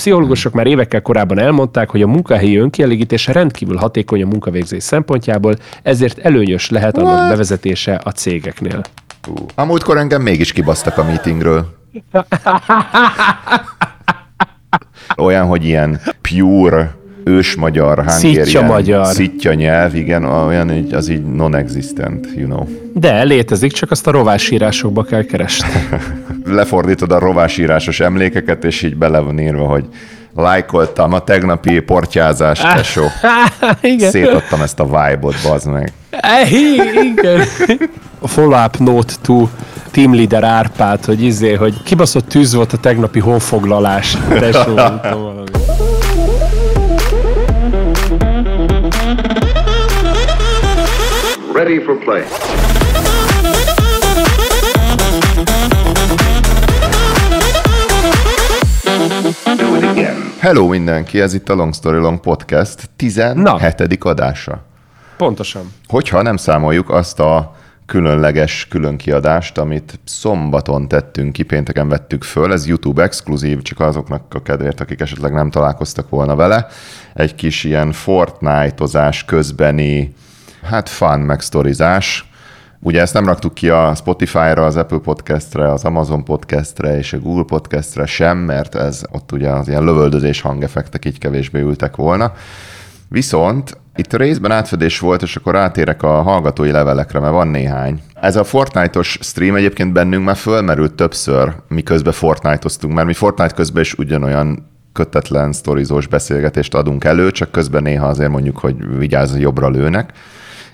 pszichológusok már évekkel korábban elmondták, hogy a munkahelyi önkielégítés rendkívül hatékony a munkavégzés szempontjából, ezért előnyös lehet annak What? bevezetése a cégeknél. Uh, a múltkor engem mégis kibasztak a meetingről. Olyan, hogy ilyen pure ős magyar, Szitja magyar. Szitja nyelv, igen, olyan, az így non-existent, you know. De létezik, csak azt a rovásírásokba kell keresni. Lefordítod a rovásírásos emlékeket, és így bele van írva, hogy lájkoltam a tegnapi portyázást, tesó. Igen. Szétadtam ezt a vibe-ot, bazd meg. Igen. A follow-up note to team leader Árpád, hogy izé, hogy kibaszott tűz volt a tegnapi honfoglalás, tesó, valami. Ready for play. Hello mindenki, ez itt a Long Story Long Podcast 17. Na. adása. Pontosan. Hogyha nem számoljuk azt a különleges különkiadást, amit szombaton tettünk ki, pénteken vettük föl, ez YouTube exkluzív, csak azoknak a kedvéért, akik esetleg nem találkoztak volna vele. Egy kis ilyen Fortnite-ozás közbeni hát fun meg sztorizás. Ugye ezt nem raktuk ki a Spotify-ra, az Apple Podcastre, az Amazon Podcastre és a Google Podcastre sem, mert ez ott ugye az ilyen lövöldözés hangeffektek így kevésbé ültek volna. Viszont itt részben átfedés volt, és akkor átérek a hallgatói levelekre, mert van néhány. Ez a Fortnite-os stream egyébként bennünk már fölmerült többször, miközben Fortnite-oztunk, mert mi Fortnite közben is ugyanolyan kötetlen, sztorizós beszélgetést adunk elő, csak közben néha azért mondjuk, hogy vigyázz, jobbra lőnek.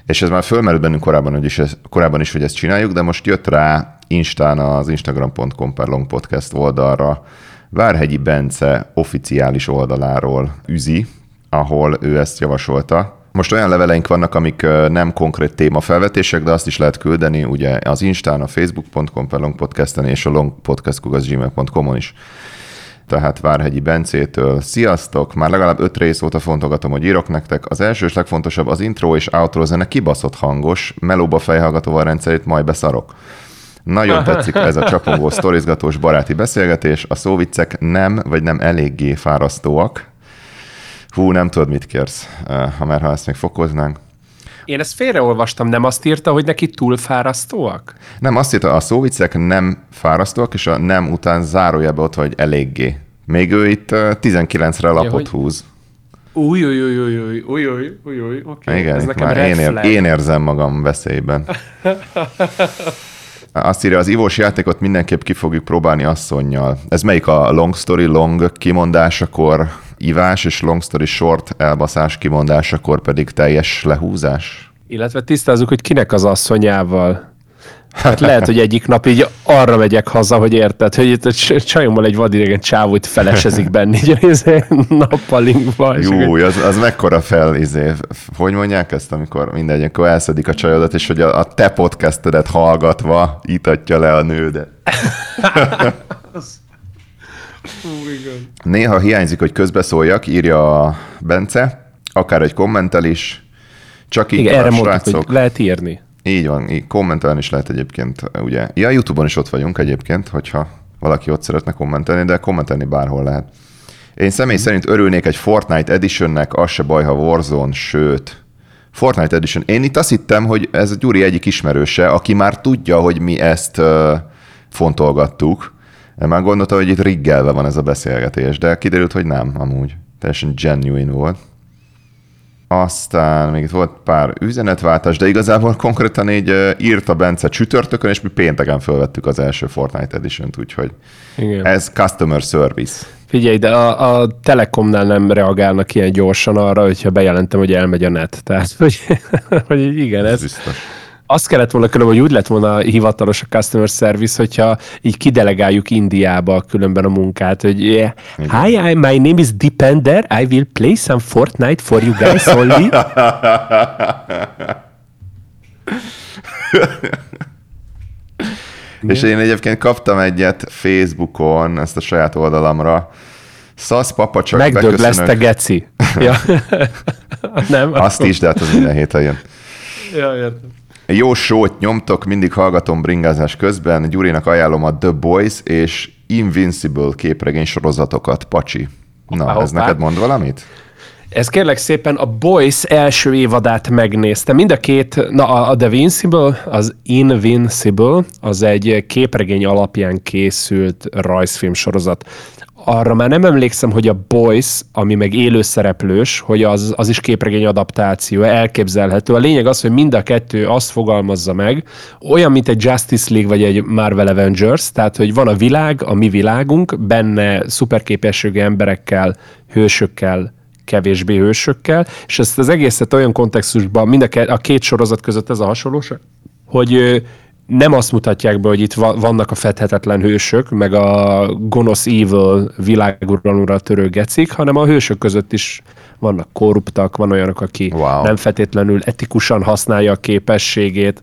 És ez már fölmerült bennünk korábban, hogy is, korábban is, hogy ezt csináljuk, de most jött rá Instán az instagram.com per long oldalra Várhegyi Bence oficiális oldaláról üzi, ahol ő ezt javasolta. Most olyan leveleink vannak, amik nem konkrét témafelvetések, de azt is lehet küldeni, ugye az Instán, a facebook.com per long podcasten és a longpodcast.gmail.com-on is tehát Várhegyi Bencétől. Sziasztok! Már legalább öt rész óta fontogatom, hogy írok nektek. Az első és legfontosabb az intro és outro zene kibaszott hangos, melóba fejhallgatóval rendszerét majd beszarok. Nagyon tetszik ez a csapongó, sztorizgatós baráti beszélgetés. A szóviccek nem, vagy nem eléggé fárasztóak. Hú, nem tudod, mit kérsz, eh, ha már ha ezt még fokoznánk. Én ezt félreolvastam, nem azt írta, hogy neki túl fárasztóak? Nem, azt írta, a szóvicek nem fárasztóak, és a nem után zárójelbe ott, hogy eléggé. Még ő itt 19-re lapot ja, hogy... húz. Új, új, új, új, új, új, új, új, új, okay. Igen, Ez nekem már én, ér, én érzem magam veszélyben. Azt írja, az ivós játékot mindenképp ki fogjuk próbálni asszonynal. Ez melyik a long story long kimondásakor ivás, és long story short elbaszás kimondásakor pedig teljes lehúzás? Illetve tisztázzuk, hogy kinek az asszonyával. Hát lehet, hogy egyik nap így arra megyek haza, hogy érted, hogy itt a csajommal egy vadidegen csávó itt felesezik benne, így izé, nappalinkba. Jó, az, az mekkora fel, izé, hogy mondják ezt, amikor mindegy, akkor elszedik a csajodat, és hogy a, a te podcastedet hallgatva itatja le a nődet. Néha hiányzik, hogy közbeszóljak, írja a Bence, akár egy kommentel is, csak így Igen, erre mondtuk, hogy lehet írni. Így van, így kommentelni is lehet egyébként, ugye. Ja, YouTube-on is ott vagyunk egyébként, hogyha valaki ott szeretne kommentelni, de kommentelni bárhol lehet. Én személy szerint örülnék egy Fortnite Editionnek, az se baj, ha Warzone, sőt, Fortnite Edition. Én itt azt hittem, hogy ez a Gyuri egyik ismerőse, aki már tudja, hogy mi ezt uh, fontolgattuk. Már gondolta, hogy itt riggelve van ez a beszélgetés, de kiderült, hogy nem, amúgy. Teljesen genuine volt. Aztán még itt volt pár üzenetváltás, de igazából konkrétan így írt a Bence csütörtökön, és mi pénteken felvettük az első Fortnite Edition-t, úgyhogy Igen. ez customer service. Figyelj, de a, a Telekomnál nem reagálnak ilyen gyorsan arra, hogyha bejelentem, hogy elmegy a net. Tehát, hogy, hogy igen, ez, ez biztos azt kellett volna különben, hogy úgy lett volna hivatalos a customer service, hogyha így kidelegáljuk Indiába különben a munkát, hogy yeah, hi, I, my name is Depender, I will play some Fortnite for you guys only. És én egyébként kaptam egyet Facebookon, ezt a saját oldalamra. Szasz papa, csak Megdögleszte geci. ja. Nem? Azt is, de hát az minden héten jön. Ja, értem. Jó sót nyomtok, mindig hallgatom bringázás közben. Gyurinak ajánlom a The Boys és Invincible képregény sorozatokat, Pacsi. Na, hoppá, ez neked mond valamit? Ez kérlek szépen a Boys első évadát megnézte. Mind a két, na a, a The Invincible, az Invincible, az egy képregény alapján készült rajzfilm sorozat arra már nem emlékszem, hogy a Boys, ami meg élőszereplős, hogy az, az is képregény adaptáció, elképzelhető. A lényeg az, hogy mind a kettő azt fogalmazza meg, olyan, mint egy Justice League vagy egy Marvel Avengers, tehát, hogy van a világ, a mi világunk, benne szuperképességű emberekkel, hősökkel, kevésbé hősökkel, és ezt az egészet olyan kontextusban, mind a, a két sorozat között ez a hasonlóság, hogy nem azt mutatják be, hogy itt vannak a fedhetetlen hősök, meg a gonosz evil világuralomra törő gecik, hanem a hősök között is vannak korruptak, van olyanok, aki wow. nem feltétlenül etikusan használja a képességét,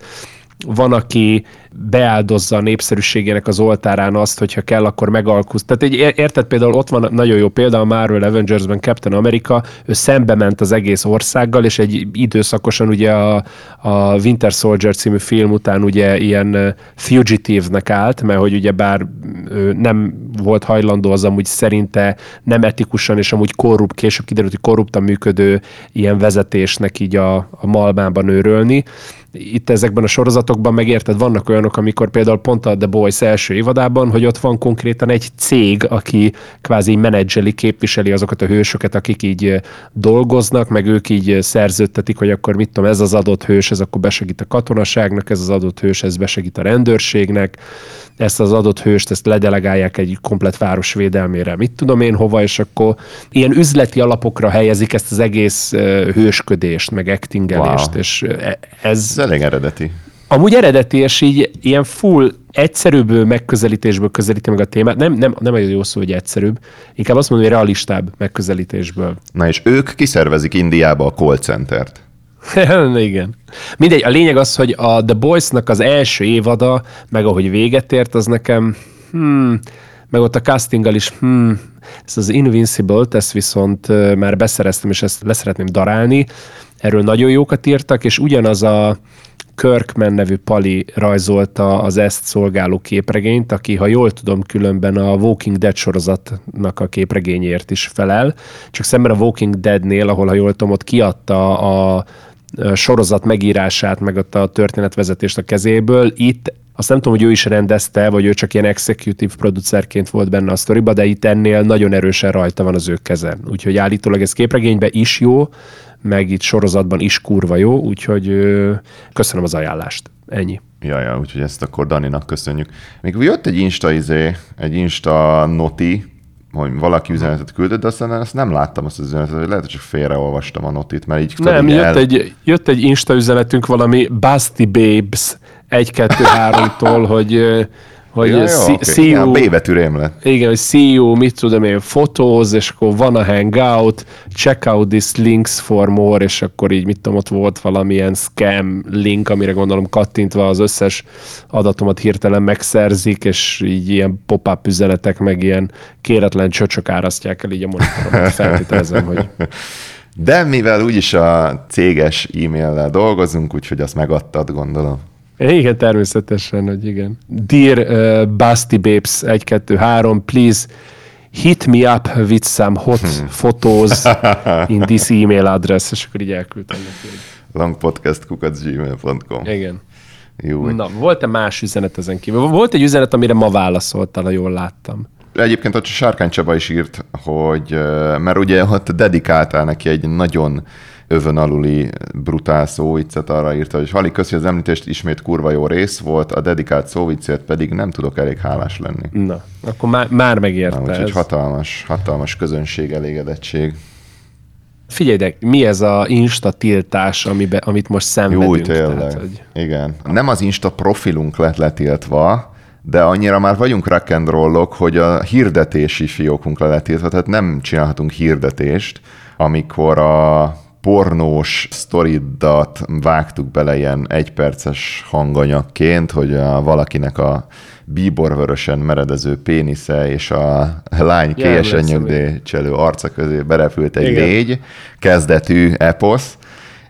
van, aki beáldozza a népszerűségének az oltárán azt, hogyha kell, akkor megalkusz. Tehát egy, érted például ott van nagyon jó példa a Marvel Avengersben Captain America, ő szembe ment az egész országgal, és egy időszakosan ugye a, a Winter Soldier című film után ugye ilyen fugitive-nek állt, mert hogy ugye bár nem volt hajlandó az amúgy szerinte nem etikusan és amúgy korrupt, később kiderült, hogy korruptan működő ilyen vezetésnek így a, a malmában őrölni, itt ezekben a sorozatokban megérted, vannak olyanok, amikor például pont a The Boys első évadában, hogy ott van konkrétan egy cég, aki kvázi menedzseli, képviseli azokat a hősöket, akik így dolgoznak, meg ők így szerződtetik, hogy akkor mit tudom, ez az adott hős, ez akkor besegít a katonaságnak, ez az adott hős, ez besegít a rendőrségnek, ezt az adott hőst, ezt ledelegálják egy komplet város védelmére, mit tudom én hova, és akkor ilyen üzleti alapokra helyezik ezt az egész hősködést, meg actingelést, wow. és ez... Ez elég eredeti. Amúgy eredeti, és így ilyen full egyszerűbb megközelítésből közelíti meg a témát. Nem, nem, nem egy jó szó, hogy egyszerűbb. Inkább azt mondom, hogy realistább megközelítésből. Na és ők kiszervezik Indiába a call centert. Igen. Mindegy, a lényeg az, hogy a The Boys-nak az első évada, meg ahogy véget ért, az nekem, hmm, meg ott a castinggal is, hmm, ez az Invincible-t, ezt viszont már beszereztem, és ezt leszeretném darálni. Erről nagyon jókat írtak, és ugyanaz a Kirkman nevű Pali rajzolta az ezt szolgáló képregényt, aki, ha jól tudom, különben a Walking Dead sorozatnak a képregényért is felel. Csak szemben a Walking Deadnél, ahol, ha jól tudom, ott kiadta a sorozat megírását, meg ott a történetvezetést a kezéből. Itt azt nem tudom, hogy ő is rendezte, vagy ő csak ilyen executive producerként volt benne a sztoriba, de itt ennél nagyon erősen rajta van az ő kezen. Úgyhogy állítólag ez képregényben is jó, meg itt sorozatban is kurva jó, úgyhogy köszönöm az ajánlást. Ennyi. Ja, ja, úgyhogy ezt akkor Daninak köszönjük. Még jött egy Insta izé, egy Insta noti, hogy valaki üzenetet küldött, de aztán ezt nem láttam azt az üzenetet, hogy lehet, hogy csak félreolvastam a notit, mert így... Nem, jött, el... egy, jött egy Insta üzenetünk valami Basti Babes 1-2-3-tól, hogy hogy ja, jó, okay. see you, B betűrém lett. Igen, hogy you, mit tudom én, fotóz, és akkor van a hangout, check out this links for more, és akkor így, mit tudom, ott volt valamilyen scam link, amire gondolom kattintva az összes adatomat hirtelen megszerzik, és így ilyen pop-up üzenetek, meg ilyen kéretlen csöcsök árasztják el így a monitoromat, feltételezem, hogy de mivel úgyis a céges e-maillel dolgozunk, úgyhogy azt megadtad, gondolom. Igen, természetesen, hogy igen. Dear uh, Basti Babes 1, 2, 3, please hit me up with some hot hmm. photos in this email address, és akkor így elküldtem neki. longpodcast.gmail.com Igen. Jó. Na, volt-e más üzenet ezen kívül? Volt egy üzenet, amire ma válaszoltál, ha jól láttam. Egyébként ott Sárkány Csaba is írt, hogy, mert ugye ott dedikáltál neki egy nagyon övön aluli brutál szóviccet arra írta, hogy Hali, köszi az említést, ismét kurva jó rész volt, a dedikált szóviccért pedig nem tudok elég hálás lenni. Na, akkor már, már megérte Na, úgyhogy ez. hatalmas, hatalmas közönség elégedettség. Figyelj, de mi ez a Insta tiltás, amibe, amit most szenvedünk? Jó, tényleg. Tehát, hogy... Igen. Nem az Insta profilunk lett letiltva, de annyira már vagyunk rock and rollok, hogy a hirdetési fiókunk le lett tiltva, tehát nem csinálhatunk hirdetést, amikor a pornós sztoridat vágtuk bele ilyen egyperces hanganyagként, hogy a, valakinek a bíborvörösen meredező pénisze és a lány kélyesen nyugdíjcselő arca közé berepült egy Igen. légy, kezdetű eposz,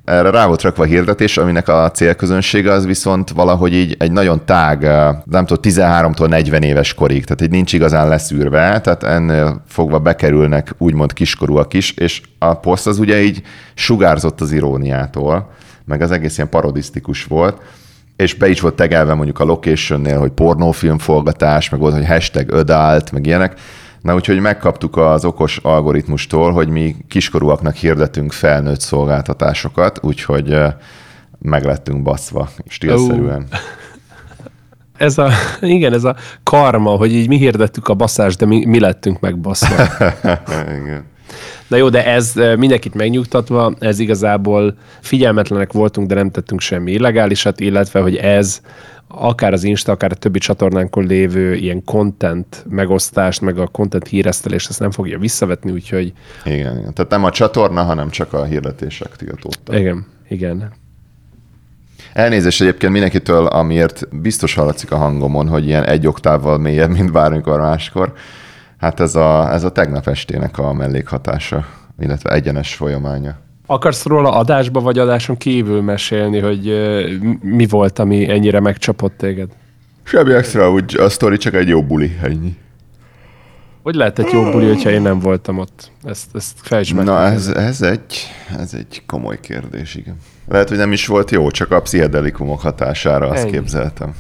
erre rá volt rakva a hirdetés, aminek a célközönsége az viszont valahogy így egy nagyon tág, nem tudom, 13-tól 40 éves korig, tehát így nincs igazán leszűrve, tehát ennél fogva bekerülnek úgymond kiskorúak is, és a poszt az ugye így sugárzott az iróniától, meg az egész ilyen parodisztikus volt, és be is volt tegelve mondjuk a locationnél, hogy pornófilm forgatás, meg volt, hogy hashtag ödált, meg ilyenek, Na úgyhogy megkaptuk az okos algoritmustól, hogy mi kiskorúaknak hirdetünk felnőtt szolgáltatásokat, úgyhogy meglettünk baszva stílszerűen. Uh. Ez a, igen, ez a karma, hogy így mi hirdettük a baszást, de mi, mi lettünk megbaszva. igen. Na jó, de ez mindenkit megnyugtatva, ez igazából figyelmetlenek voltunk, de nem tettünk semmi illegálisat, illetve, hogy ez akár az Insta, akár a többi csatornánkon lévő ilyen content megosztást, meg a content híresztelést, ezt nem fogja visszavetni, úgyhogy... Igen, igen. Tehát nem a csatorna, hanem csak a hirdetések tiltódtak. Igen, igen. Elnézést egyébként mindenkitől, amiért biztos hallatszik a hangomon, hogy ilyen egy oktávval mélyebb, mint bármikor máskor. Hát ez a, ez a tegnap estének a mellékhatása, illetve egyenes folyamánya. Akarsz róla adásba vagy adáson kívül mesélni, hogy mi volt, ami ennyire megcsapott téged? Semmi extra, úgy a sztori csak egy jó buli, ennyi. Hogy lehet egy jó buli, hogyha én nem voltam ott? Ezt, ezt fejtsd meg. Na, ez, ez, egy, ez egy komoly kérdés, igen. Lehet, hogy nem is volt jó, csak a pszichedelikumok hatására azt Ennyi. képzeltem.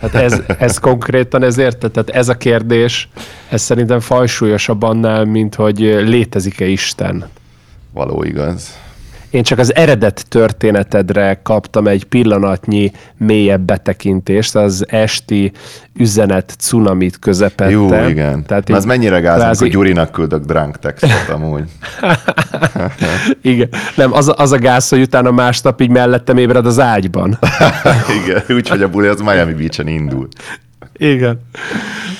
Hát ez, ez konkrétan ezért, tehát ez a kérdés, ez szerintem fajsúlyosabb annál, mint hogy létezik-e Isten való igaz. Én csak az eredet történetedre kaptam egy pillanatnyi mélyebb betekintést, az esti üzenet cunamit közepette. Jó, igen. Tehát ez mennyire gáz, kvázi... amikor Gyurinak küldök drunk textet amúgy. igen. Nem, az, az a gáz, hogy utána másnap így mellettem ébred az ágyban. igen, úgyhogy a buli az Miami Beach-en indult. Igen.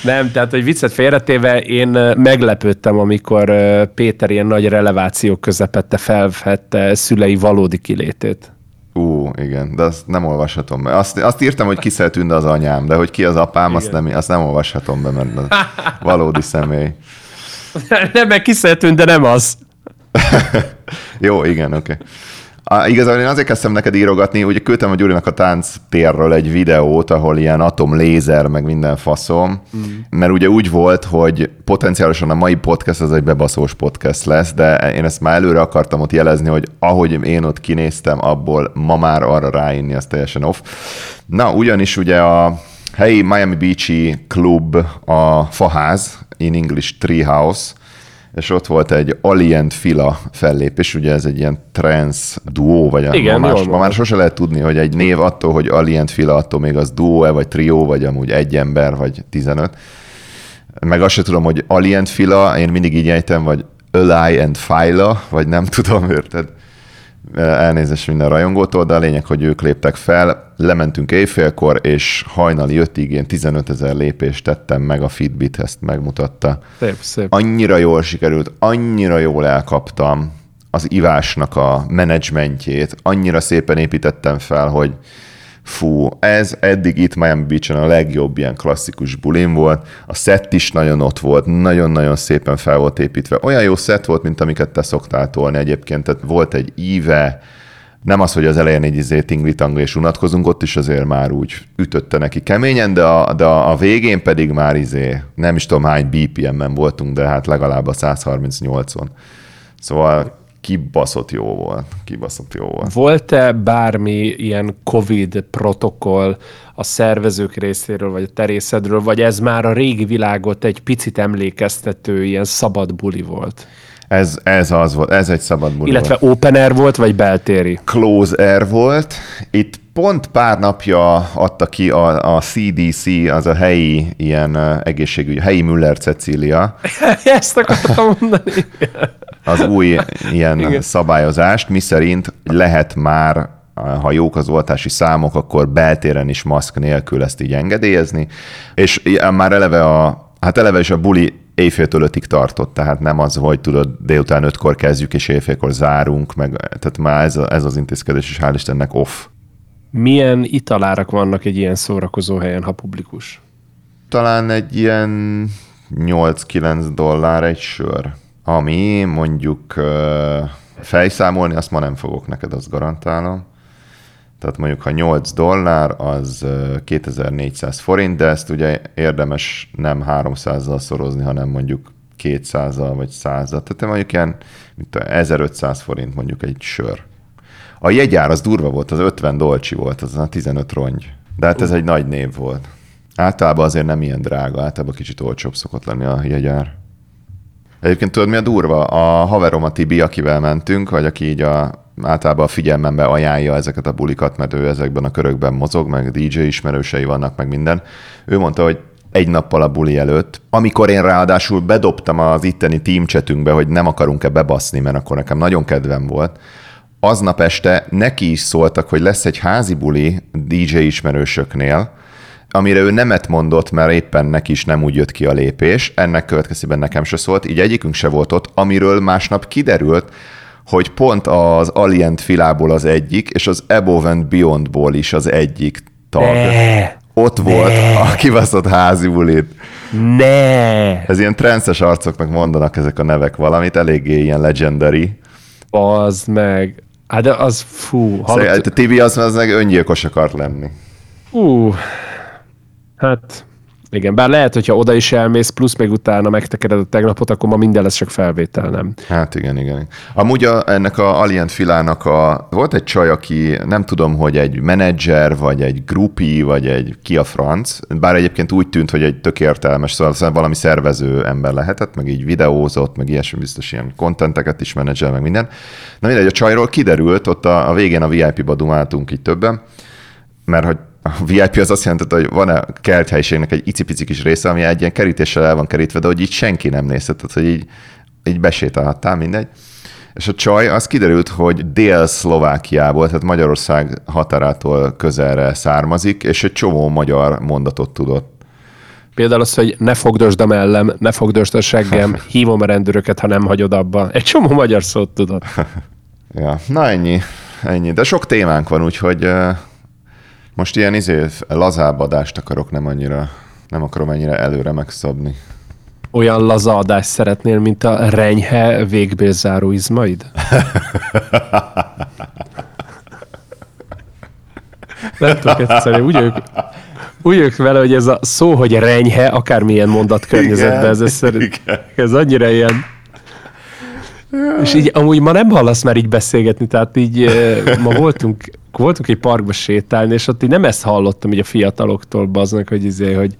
Nem, tehát, hogy viccet félretéve, én meglepődtem, amikor Péter ilyen nagy releváció közepette felvette szülei valódi kilétét. Ú, igen, de azt nem olvashatom be. Azt, azt írtam, hogy ki Tünde az anyám, de hogy ki az apám, azt nem, azt nem olvashatom be, mert valódi személy. nem, meg ki de nem az. Jó, igen, oké. Okay. Igazából én azért kezdtem neked írogatni, ugye küldtem a Gyurinak a tánc térről egy videót, ahol ilyen atom lézer, meg minden faszom, mm. mert ugye úgy volt, hogy potenciálisan a mai podcast az egy bebaszós podcast lesz, de én ezt már előre akartam ott jelezni, hogy ahogy én ott kinéztem, abból ma már arra ráinni, az teljesen off. Na, ugyanis ugye a helyi Miami Beachy klub a Faház, in English Treehouse, és ott volt egy Alien Fila fellépés, ugye ez egy ilyen trance duó, vagy Igen, ma, más, ma már sose lehet tudni, hogy egy név attól, hogy Alien Fila, attól még az duó-e, vagy trió, vagy amúgy egy ember, vagy 15. Meg azt sem tudom, hogy Alien Fila, én mindig így ejtem, vagy Eli and Fila, vagy nem tudom, érted? Elnézést minden rajongótól, de a lényeg, hogy ők léptek fel. Lementünk éjfélkor, és hajnali ötig én 15 ezer lépést tettem meg, a Fitbit ezt megmutatta. Szép, szép. Annyira jól sikerült, annyira jól elkaptam az ivásnak a menedzsmentjét, annyira szépen építettem fel, hogy fú, ez eddig itt Miami Beach-en a legjobb ilyen klasszikus bulim volt. A szett is nagyon ott volt, nagyon-nagyon szépen fel volt építve. Olyan jó szett volt, mint amiket te szoktál tolni egyébként. Tehát volt egy íve, nem az, hogy az elején egy izé tingli és unatkozunk, ott is azért már úgy ütötte neki keményen, de a, de a végén pedig már izé, nem is tudom hány BPM-en voltunk, de hát legalább a 138-on. Szóval kibaszott jó volt. Kibaszott jó volt. Volt-e bármi ilyen COVID protokoll a szervezők részéről, vagy a terészedről, vagy ez már a régi világot egy picit emlékeztető ilyen szabad buli volt? Ez, ez az volt, ez egy szabad buli Illetve volt. open air volt, vagy beltéri? Close air volt. Itt pont pár napja adta ki a, a CDC, az a helyi ilyen egészségügy, helyi Müller Cecília. Ezt akartam mondani az új ilyen Igen. szabályozást, miszerint lehet már ha jók az oltási számok, akkor beltéren is maszk nélkül ezt így engedélyezni, és már eleve a, hát eleve is a buli éjféltől ötig tartott, tehát nem az, hogy tudod, délután ötkor kezdjük, és éjfélkor zárunk, meg, tehát már ez, a, ez az intézkedés is hál' Istennek off. Milyen italárak vannak egy ilyen szórakozó helyen, ha publikus? Talán egy ilyen 8-9 dollár egy sör ami mondjuk Fejszámolni azt ma nem fogok neked, azt garantálom. Tehát mondjuk, ha 8 dollár, az 2400 forint, de ezt ugye érdemes nem 300-zal szorozni, hanem mondjuk 200-al vagy 100 Tehát mondjuk ilyen mint 1500 forint mondjuk egy sör. A jegyár az durva volt, az 50 dolcsi volt, az a 15 rongy. De hát ez egy nagy név volt. Általában azért nem ilyen drága, általában kicsit olcsóbb szokott lenni a jegyár. Egyébként tudod, mi a durva? A haverom a Tibi, akivel mentünk, vagy aki így a, általában a figyelmembe ajánlja ezeket a bulikat, mert ő ezekben a körökben mozog, meg DJ ismerősei vannak, meg minden. Ő mondta, hogy egy nappal a buli előtt, amikor én ráadásul bedobtam az itteni teamchatünkbe, hogy nem akarunk-e bebaszni, mert akkor nekem nagyon kedvem volt, aznap este neki is szóltak, hogy lesz egy házi buli DJ ismerősöknél, amire ő nemet mondott, mert éppen neki is nem úgy jött ki a lépés, ennek következtében nekem se szólt, így egyikünk se volt ott, amiről másnap kiderült, hogy pont az Alient filából az egyik, és az Above and Beyondból is az egyik tag. Ne, ott ne. volt a kibaszott házi bulit. Ne! Ez ilyen trences arcoknak mondanak ezek a nevek valamit, eléggé ilyen legendary. Az meg. Hát de az, fú. Hallott... A TV az, az meg öngyilkos akart lenni. Ú, hát igen, bár lehet, hogyha oda is elmész, plusz még utána megtekered a tegnapot, akkor ma minden lesz csak felvétel, nem? Hát igen, igen. Amúgy a, ennek a Alien filának a, volt egy csaj, aki nem tudom, hogy egy menedzser, vagy egy grupi, vagy egy ki a franc, bár egyébként úgy tűnt, hogy egy tök értelmes, szóval valami szervező ember lehetett, meg így videózott, meg ilyesmi biztos ilyen kontenteket is menedzser, meg minden. Na mindegy, a csajról kiderült, ott a, a végén a VIP-ba dumáltunk így többen, mert hogy a VIP az azt jelenti, hogy van a kerthelyiségnek egy icipici kis része, ami egy ilyen kerítéssel el van kerítve, de hogy így senki nem nézhet, tehát hogy így, így besétálhattál, mindegy. És a csaj, az kiderült, hogy Dél-Szlovákiából, tehát Magyarország határától közelre származik, és egy csomó magyar mondatot tudott. Például az, hogy ne fogdosd a mellem, ne fogdosd a seggem, hívom a rendőröket, ha nem hagyod abba. Egy csomó magyar szót tudott. ja, na ennyi, ennyi. De sok témánk van, úgyhogy most ilyen izé, lazább adást akarok, nem annyira, nem akarom ennyire előre megszabni. Olyan laza adást szeretnél, mint a renyhe végbélzáró izmaid? nem tudok egyszerűen, úgy ők, úgy ők vele, hogy ez a szó, hogy renyhe, akármilyen mondat környezetben, ez, ez, ez annyira ilyen és így amúgy ma nem hallasz már így beszélgetni, tehát így ma voltunk, voltunk egy parkba sétálni, és ott így nem ezt hallottam így a fiataloktól baznak, hogy, izé, hogy,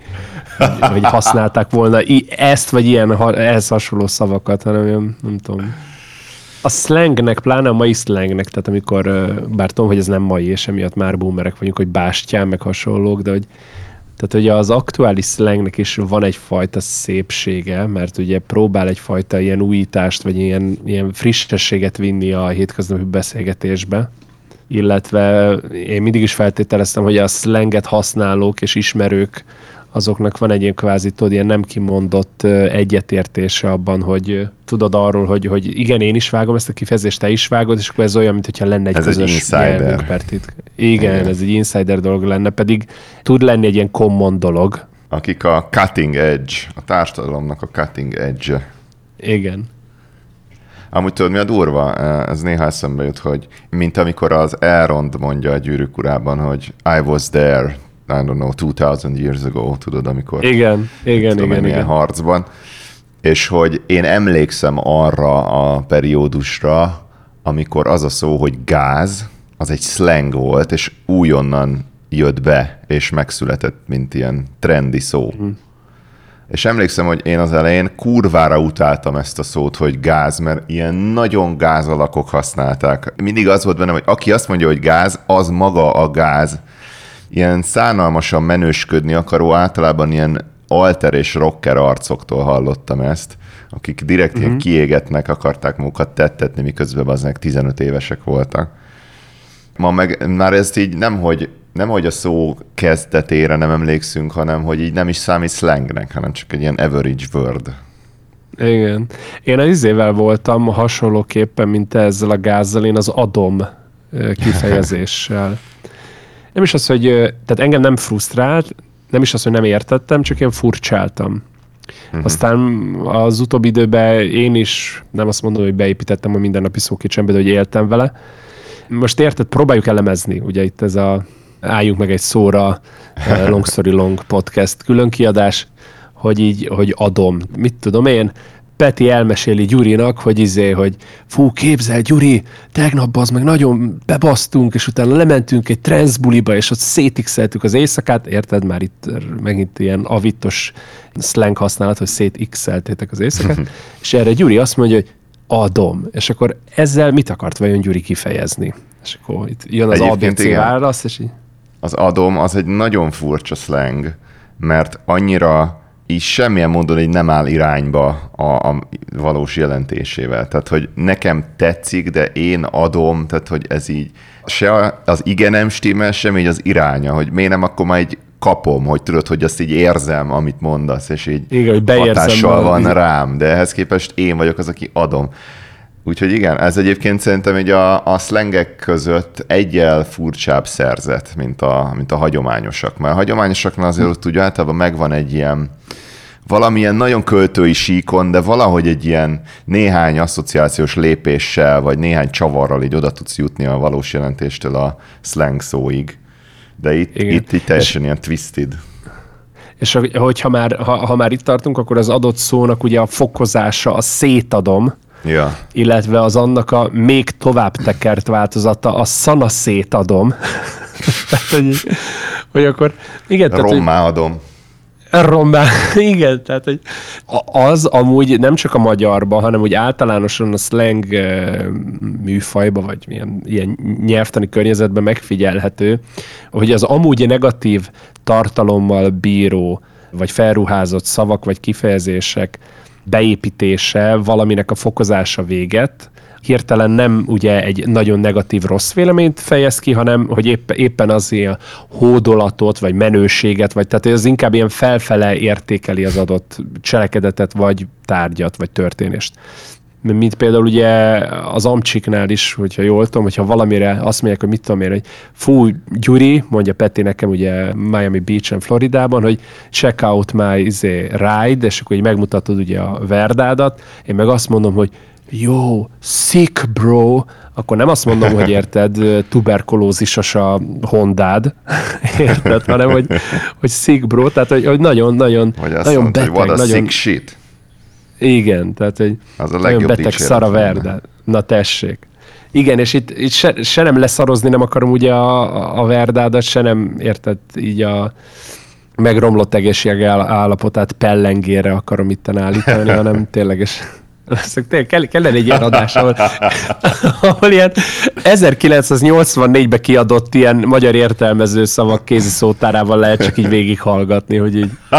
hogy, hogy használták volna ezt vagy ilyen ehhez hasonló szavakat, hanem olyan, nem tudom. A slangnek, pláne a mai slangnek, tehát amikor, bár tudom, hogy ez nem mai, és emiatt már boomerek vagyunk, hogy bástyán, meg hasonlók, de hogy tehát ugye az aktuális slangnek is van egyfajta szépsége, mert ugye próbál egyfajta ilyen újítást, vagy ilyen, ilyen frissességet vinni a hétköznapi beszélgetésbe. Illetve én mindig is feltételeztem, hogy a slanget használók és ismerők azoknak van egy ilyen kvázi, tudod, ilyen nem kimondott egyetértése abban, hogy tudod arról, hogy, hogy igen, én is vágom ezt a kifejezést, te is vágod, és akkor ez olyan, mintha lenne egy ez közös egy insider. Igen, igen, ez egy insider dolog lenne, pedig tud lenni egy ilyen common dolog. Akik a cutting edge, a társadalomnak a cutting edge. Igen. Amúgy tudod, mi a durva? Ez néha eszembe jut, hogy mint amikor az Elrond mondja a gyűrűk urában, hogy I was there, I don't know, 2000 years ago, tudod, amikor igen, igen, tudom, igen, igen. harcban, és hogy én emlékszem arra a periódusra, amikor az a szó, hogy gáz, az egy slang volt, és újonnan jött be, és megszületett, mint ilyen trendi szó. Mm. És emlékszem, hogy én az elején kurvára utáltam ezt a szót, hogy gáz, mert ilyen nagyon gáz alakok használták. Mindig az volt bennem, hogy aki azt mondja, hogy gáz, az maga a gáz ilyen szánalmasan menősködni akaró, általában ilyen alter és rocker arcoktól hallottam ezt, akik direkt uh-huh. ilyen mhm. kiégetnek akarták magukat tettetni, miközben aznek 15 évesek voltak. Ma meg már ezt így nem, hogy nem, hogy a szó kezdetére nem emlékszünk, hanem hogy így nem is számít slangnek, hanem csak egy ilyen average word. Igen. Én az izével voltam hasonlóképpen, mint ezzel a gázzal, én az adom kifejezéssel nem is az, hogy tehát engem nem frusztrált, nem is az, hogy nem értettem, csak én furcsáltam. Uh-huh. Aztán az utóbbi időben én is, nem azt mondom, hogy beépítettem a mindennapi szókicsembe, de hogy éltem vele. Most érted, próbáljuk elemezni, ugye itt ez a álljunk meg egy szóra, Long Story Long podcast különkiadás, hogy így, hogy adom. Mit tudom én, Peti elmeséli Gyurinak, hogy izé, hogy fú, képzel, Gyuri, tegnap az meg nagyon bebasztunk, és utána lementünk egy transzbuliba, és ott szétixeltük az éjszakát, érted már itt megint ilyen avitos slang használat, hogy szétixeltétek az éjszakát, és erre Gyuri azt mondja, hogy adom. És akkor ezzel mit akart vajon Gyuri kifejezni? És akkor itt jön az ABC válasz, és így... Az adom az egy nagyon furcsa slang, mert annyira így semmilyen módon így nem áll irányba a, a valós jelentésével. Tehát, hogy nekem tetszik, de én adom, tehát, hogy ez így se az igenem stimmel, sem így az iránya, hogy miért nem akkor már egy kapom, hogy tudod, hogy azt így érzem, amit mondasz, és így igen, hogy hatással van rám, de ehhez képest én vagyok az, aki adom. Úgyhogy igen, ez egyébként szerintem egy a, a szlengek között egyel furcsább szerzet, mint a, mint a hagyományosak. Mert a hagyományosaknál azért ott úgy általában megvan egy ilyen, valamilyen nagyon költői síkon, de valahogy egy ilyen néhány asszociációs lépéssel, vagy néhány csavarral így oda tudsz jutni a valós jelentéstől a slang szóig. De itt, Igen. itt, itt teljesen és, ilyen twisted. És hogyha már, ha, ha már itt tartunk, akkor az adott szónak ugye a fokozása, a szétadom, ja. illetve az annak a még tovább tekert változata, a szana szétadom. tehát, hogy, hogy akkor igen. Tehát, Rommá adom. Rombá, igen, tehát hogy az amúgy nem csak a magyarban, hanem úgy általánosan a slang műfajba, vagy ilyen, ilyen nyelvtani környezetben megfigyelhető, hogy az amúgy negatív tartalommal bíró, vagy felruházott szavak, vagy kifejezések beépítése valaminek a fokozása véget, hirtelen nem ugye egy nagyon negatív rossz véleményt fejez ki, hanem hogy épp, éppen az ilyen hódolatot, vagy menőséget, vagy tehát ez inkább ilyen felfele értékeli az adott cselekedetet, vagy tárgyat, vagy történést mint például ugye az Amcsiknál is, hogyha jól tudom, hogyha valamire azt mondják, hogy mit tudom én, hogy fú, Gyuri, mondja Peti nekem ugye Miami Beach-en Floridában, hogy check out my izé, ride, és akkor így megmutatod ugye a verdádat, én meg azt mondom, hogy jó, sick bro, akkor nem azt mondom, hogy érted, tuberkulózisos a Hondád, érted, hanem hogy, hogy sick bro, tehát hogy, hogy nagyon, nagyon, nagyon mondta, beteg, hogy nagyon... sick shit. Igen, tehát hogy az a nagyon beteg szara Verda. Na tessék. Igen, és itt, itt se, se nem leszarozni nem akarom ugye a, a Verdádat, se nem érted így a megromlott egészség állapotát pellengére akarom itt állítani, hanem tényleges kell, kellene egy ilyen adás, ahol, ahol ilyen 1984-ben kiadott ilyen magyar értelmező szavak kézi szótárával lehet csak így végighallgatni, hogy így...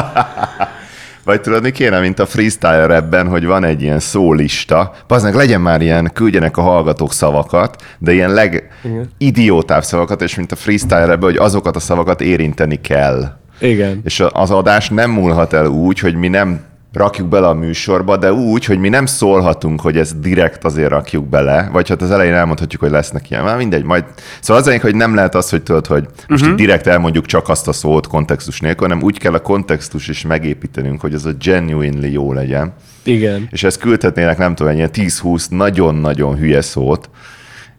Vagy tudod, mi kéne, mint a freestyle ebben, hogy van egy ilyen szólista. Baznak, legyen már ilyen, küldjenek a hallgatók szavakat, de ilyen legidiótább szavakat, és mint a freestyle ebben, hogy azokat a szavakat érinteni kell. Igen. És az adás nem múlhat el úgy, hogy mi nem rakjuk bele a műsorba, de úgy, hogy mi nem szólhatunk, hogy ezt direkt azért rakjuk bele, vagy hát az elején elmondhatjuk, hogy lesznek ilyen. Már mindegy, majd. Szóval az hogy nem lehet az, hogy tudod, hogy most uh-huh. direkt elmondjuk csak azt a szót kontextus nélkül, hanem úgy kell a kontextus is megépítenünk, hogy ez a genuinely jó legyen. Igen. És ezt küldhetnének, nem tudom, ilyen 10-20 nagyon-nagyon hülye szót,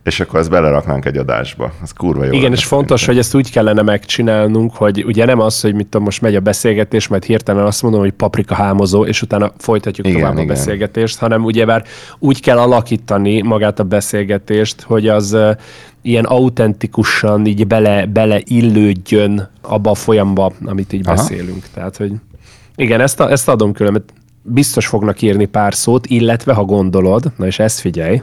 és akkor ezt beleraknánk egy adásba. Ez kurva jó. Igen, és fontos, hogy ezt úgy kellene megcsinálnunk, hogy ugye nem az, hogy mit tudom, most megy a beszélgetés, majd hirtelen azt mondom, hogy paprika hámozó, és utána folytatjuk igen, tovább igen. a beszélgetést, hanem ugyebár úgy kell alakítani magát a beszélgetést, hogy az ilyen autentikusan így bele, bele illődjön abba a folyamba, amit így Aha. beszélünk. Tehát, hogy igen, ezt, a, ezt adom külön, mert biztos fognak írni pár szót, illetve ha gondolod, na és ezt figyelj,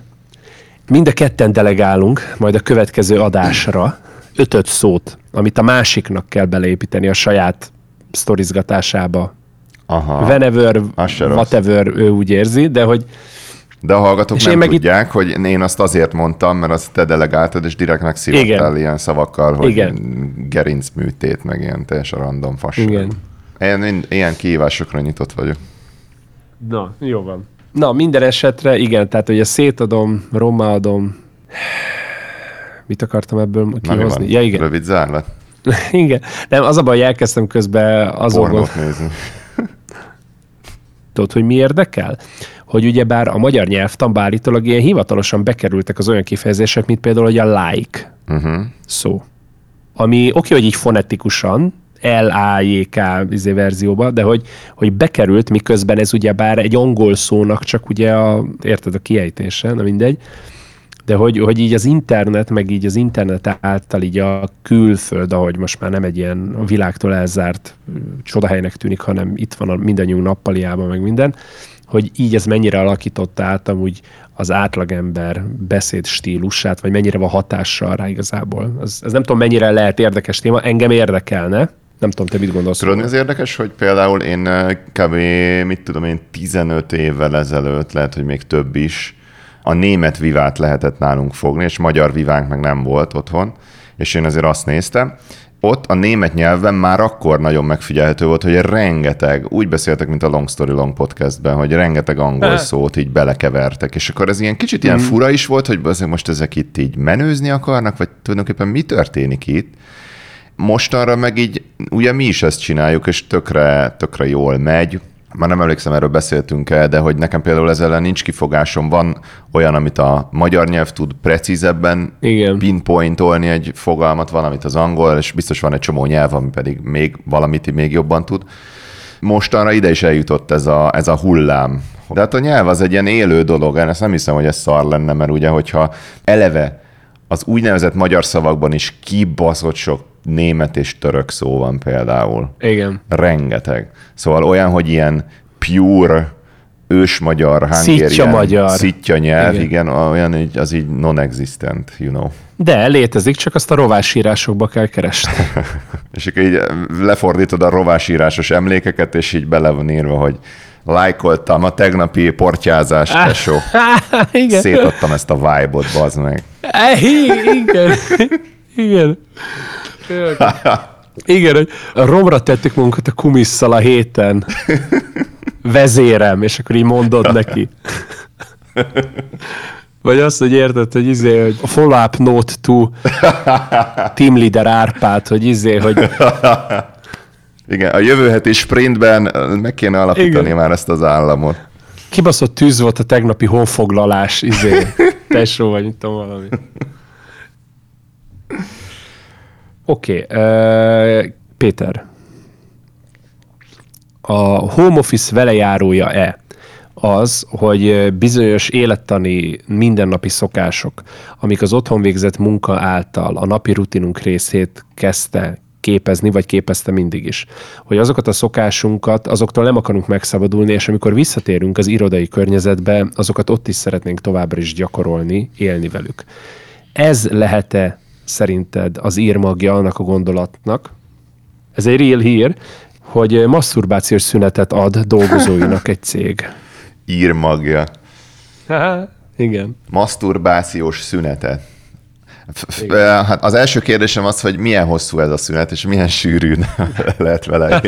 Mind a ketten delegálunk majd a következő adásra ötöt szót, amit a másiknak kell beleépíteni a saját sztorizgatásába. Aha. Whenever, whatever ő úgy érzi, de hogy de a hallgatók nem meg tudják, itt... hogy én azt azért mondtam, mert azt te delegáltad, és direkt megszívattál ilyen szavakkal, hogy Igen. gerinc műtét, meg ilyen teljesen random fasság. Igen. Én ilyen kihívásokra nyitott vagyok. Na, jó van. Na, minden esetre igen, tehát hogy a szétadom, rommaadom, mit akartam ebből kihozni? Ja, igen. Rövid zárlat. igen. Nem, az a baj, hogy elkezdtem közben azon... Pornót nézni. Tudod, hogy mi érdekel? Hogy ugyebár a magyar nyelvtanba állítólag ilyen hivatalosan bekerültek az olyan kifejezések, mint például, hogy a like uh-huh. szó. Ami oké, hogy így fonetikusan, L-A-J-K izé verzióba, de hogy, hogy bekerült, miközben ez ugyebár egy angol szónak csak ugye a, érted, a kiejtése, na mindegy, de hogy, hogy így az internet, meg így az internet által így a külföld, ahogy most már nem egy ilyen a világtól elzárt csodahelynek tűnik, hanem itt van a mindannyiunk nappaliában, meg minden, hogy így ez mennyire alakította át amúgy az átlagember beszéd stílusát, vagy mennyire van hatással rá igazából. Ez, ez nem tudom, mennyire lehet érdekes téma, engem érdekelne, nem tudom, te mit gondolsz? Tudod, az érdekes, hogy például én kb. mit tudom én, 15 évvel ezelőtt, lehet, hogy még több is, a német vivát lehetett nálunk fogni, és magyar vivánk meg nem volt otthon, és én azért azt néztem, ott a német nyelven már akkor nagyon megfigyelhető volt, hogy rengeteg, úgy beszéltek, mint a Long Story Long podcastben, hogy rengeteg angol szót így belekevertek, és akkor ez ilyen kicsit ilyen mm. fura is volt, hogy most ezek itt így menőzni akarnak, vagy tulajdonképpen mi történik itt, mostanra meg így, ugye mi is ezt csináljuk, és tökre, tökre jól megy. Már nem emlékszem, erről beszéltünk el, de hogy nekem például ezzel ellen nincs kifogásom. Van olyan, amit a magyar nyelv tud precízebben Igen. pinpointolni egy fogalmat, van, amit az angol, és biztos van egy csomó nyelv, ami pedig még valamit még jobban tud. Mostanra ide is eljutott ez a, ez a hullám. De hát a nyelv az egy ilyen élő dolog, én ezt nem hiszem, hogy ez szar lenne, mert ugye, hogyha eleve az úgynevezett magyar szavakban is kibaszott sok német és török szó van például. Igen. Rengeteg. Szóval olyan, hogy ilyen pure ős magyar, Szitja magyar. Szitja nyelv, igen. igen, olyan így, az így non-existent, you know. De létezik, csak azt a rovásírásokba kell keresni. és akkor így lefordítod a rovásírásos emlékeket, és így bele van írva, hogy lájkoltam a tegnapi portyázás, tesó. Igen. Szétadtam ezt a vibe-ot, bazd meg. Igen. Igen. Igen, hogy romra tettük munkat a kumisszal a héten. Vezérem, és akkor így mondod neki. Vagy azt, hogy érted, hogy izé, hogy a follow-up note to team leader Árpád, hogy izé, hogy igen, a jövő heti sprintben meg kéne alapítani Igen. már ezt az államot. Kibaszott tűz volt a tegnapi honfoglalás, izé, tesó, vagy mit tudom valami. Oké, okay, uh, Péter. A home office velejárója-e az, hogy bizonyos élettani mindennapi szokások, amik az otthon végzett munka által a napi rutinunk részét kezdte képezni, vagy képezte mindig is. Hogy azokat a szokásunkat, azoktól nem akarunk megszabadulni, és amikor visszatérünk az irodai környezetbe, azokat ott is szeretnénk továbbra is gyakorolni, élni velük. Ez lehet-e szerinted az írmagja annak a gondolatnak? Ez egy real hír, hogy masturbációs szünetet ad dolgozóinak egy cég. Írmagja. Igen. Masturbációs szünetet. Hát az első kérdésem az, hogy milyen hosszú ez a szünet, és milyen sűrűn lehet vele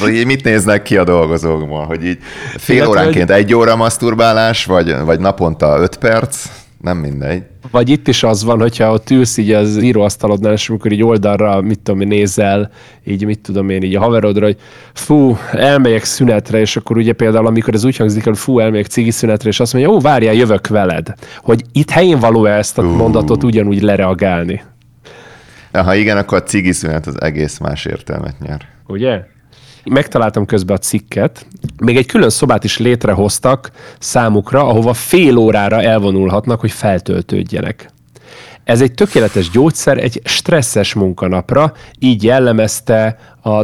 hogy mit néznek ki a dolgozókból? Hogy így fél óránként egy óra masturbálás, vagy, vagy naponta öt perc? Nem mindegy. Vagy itt is az van, hogyha ott ülsz így az íróasztalodnál, és amikor így oldalra, mit tudom én, nézel, így mit tudom én, így a haverodra, hogy fú, elmegyek szünetre, és akkor ugye például, amikor ez úgy hangzik, hogy fú, elmegyek cigi szünetre, és azt mondja, ó, várjál, jövök veled. Hogy itt helyén való -e ezt a uh. mondatot ugyanúgy lereagálni. Ha igen, akkor a cigi szünet az egész más értelmet nyer. Ugye? Megtaláltam közben a cikket, még egy külön szobát is létrehoztak számukra, ahova fél órára elvonulhatnak, hogy feltöltődjenek. Ez egy tökéletes gyógyszer egy stresszes munkanapra, így jellemezte a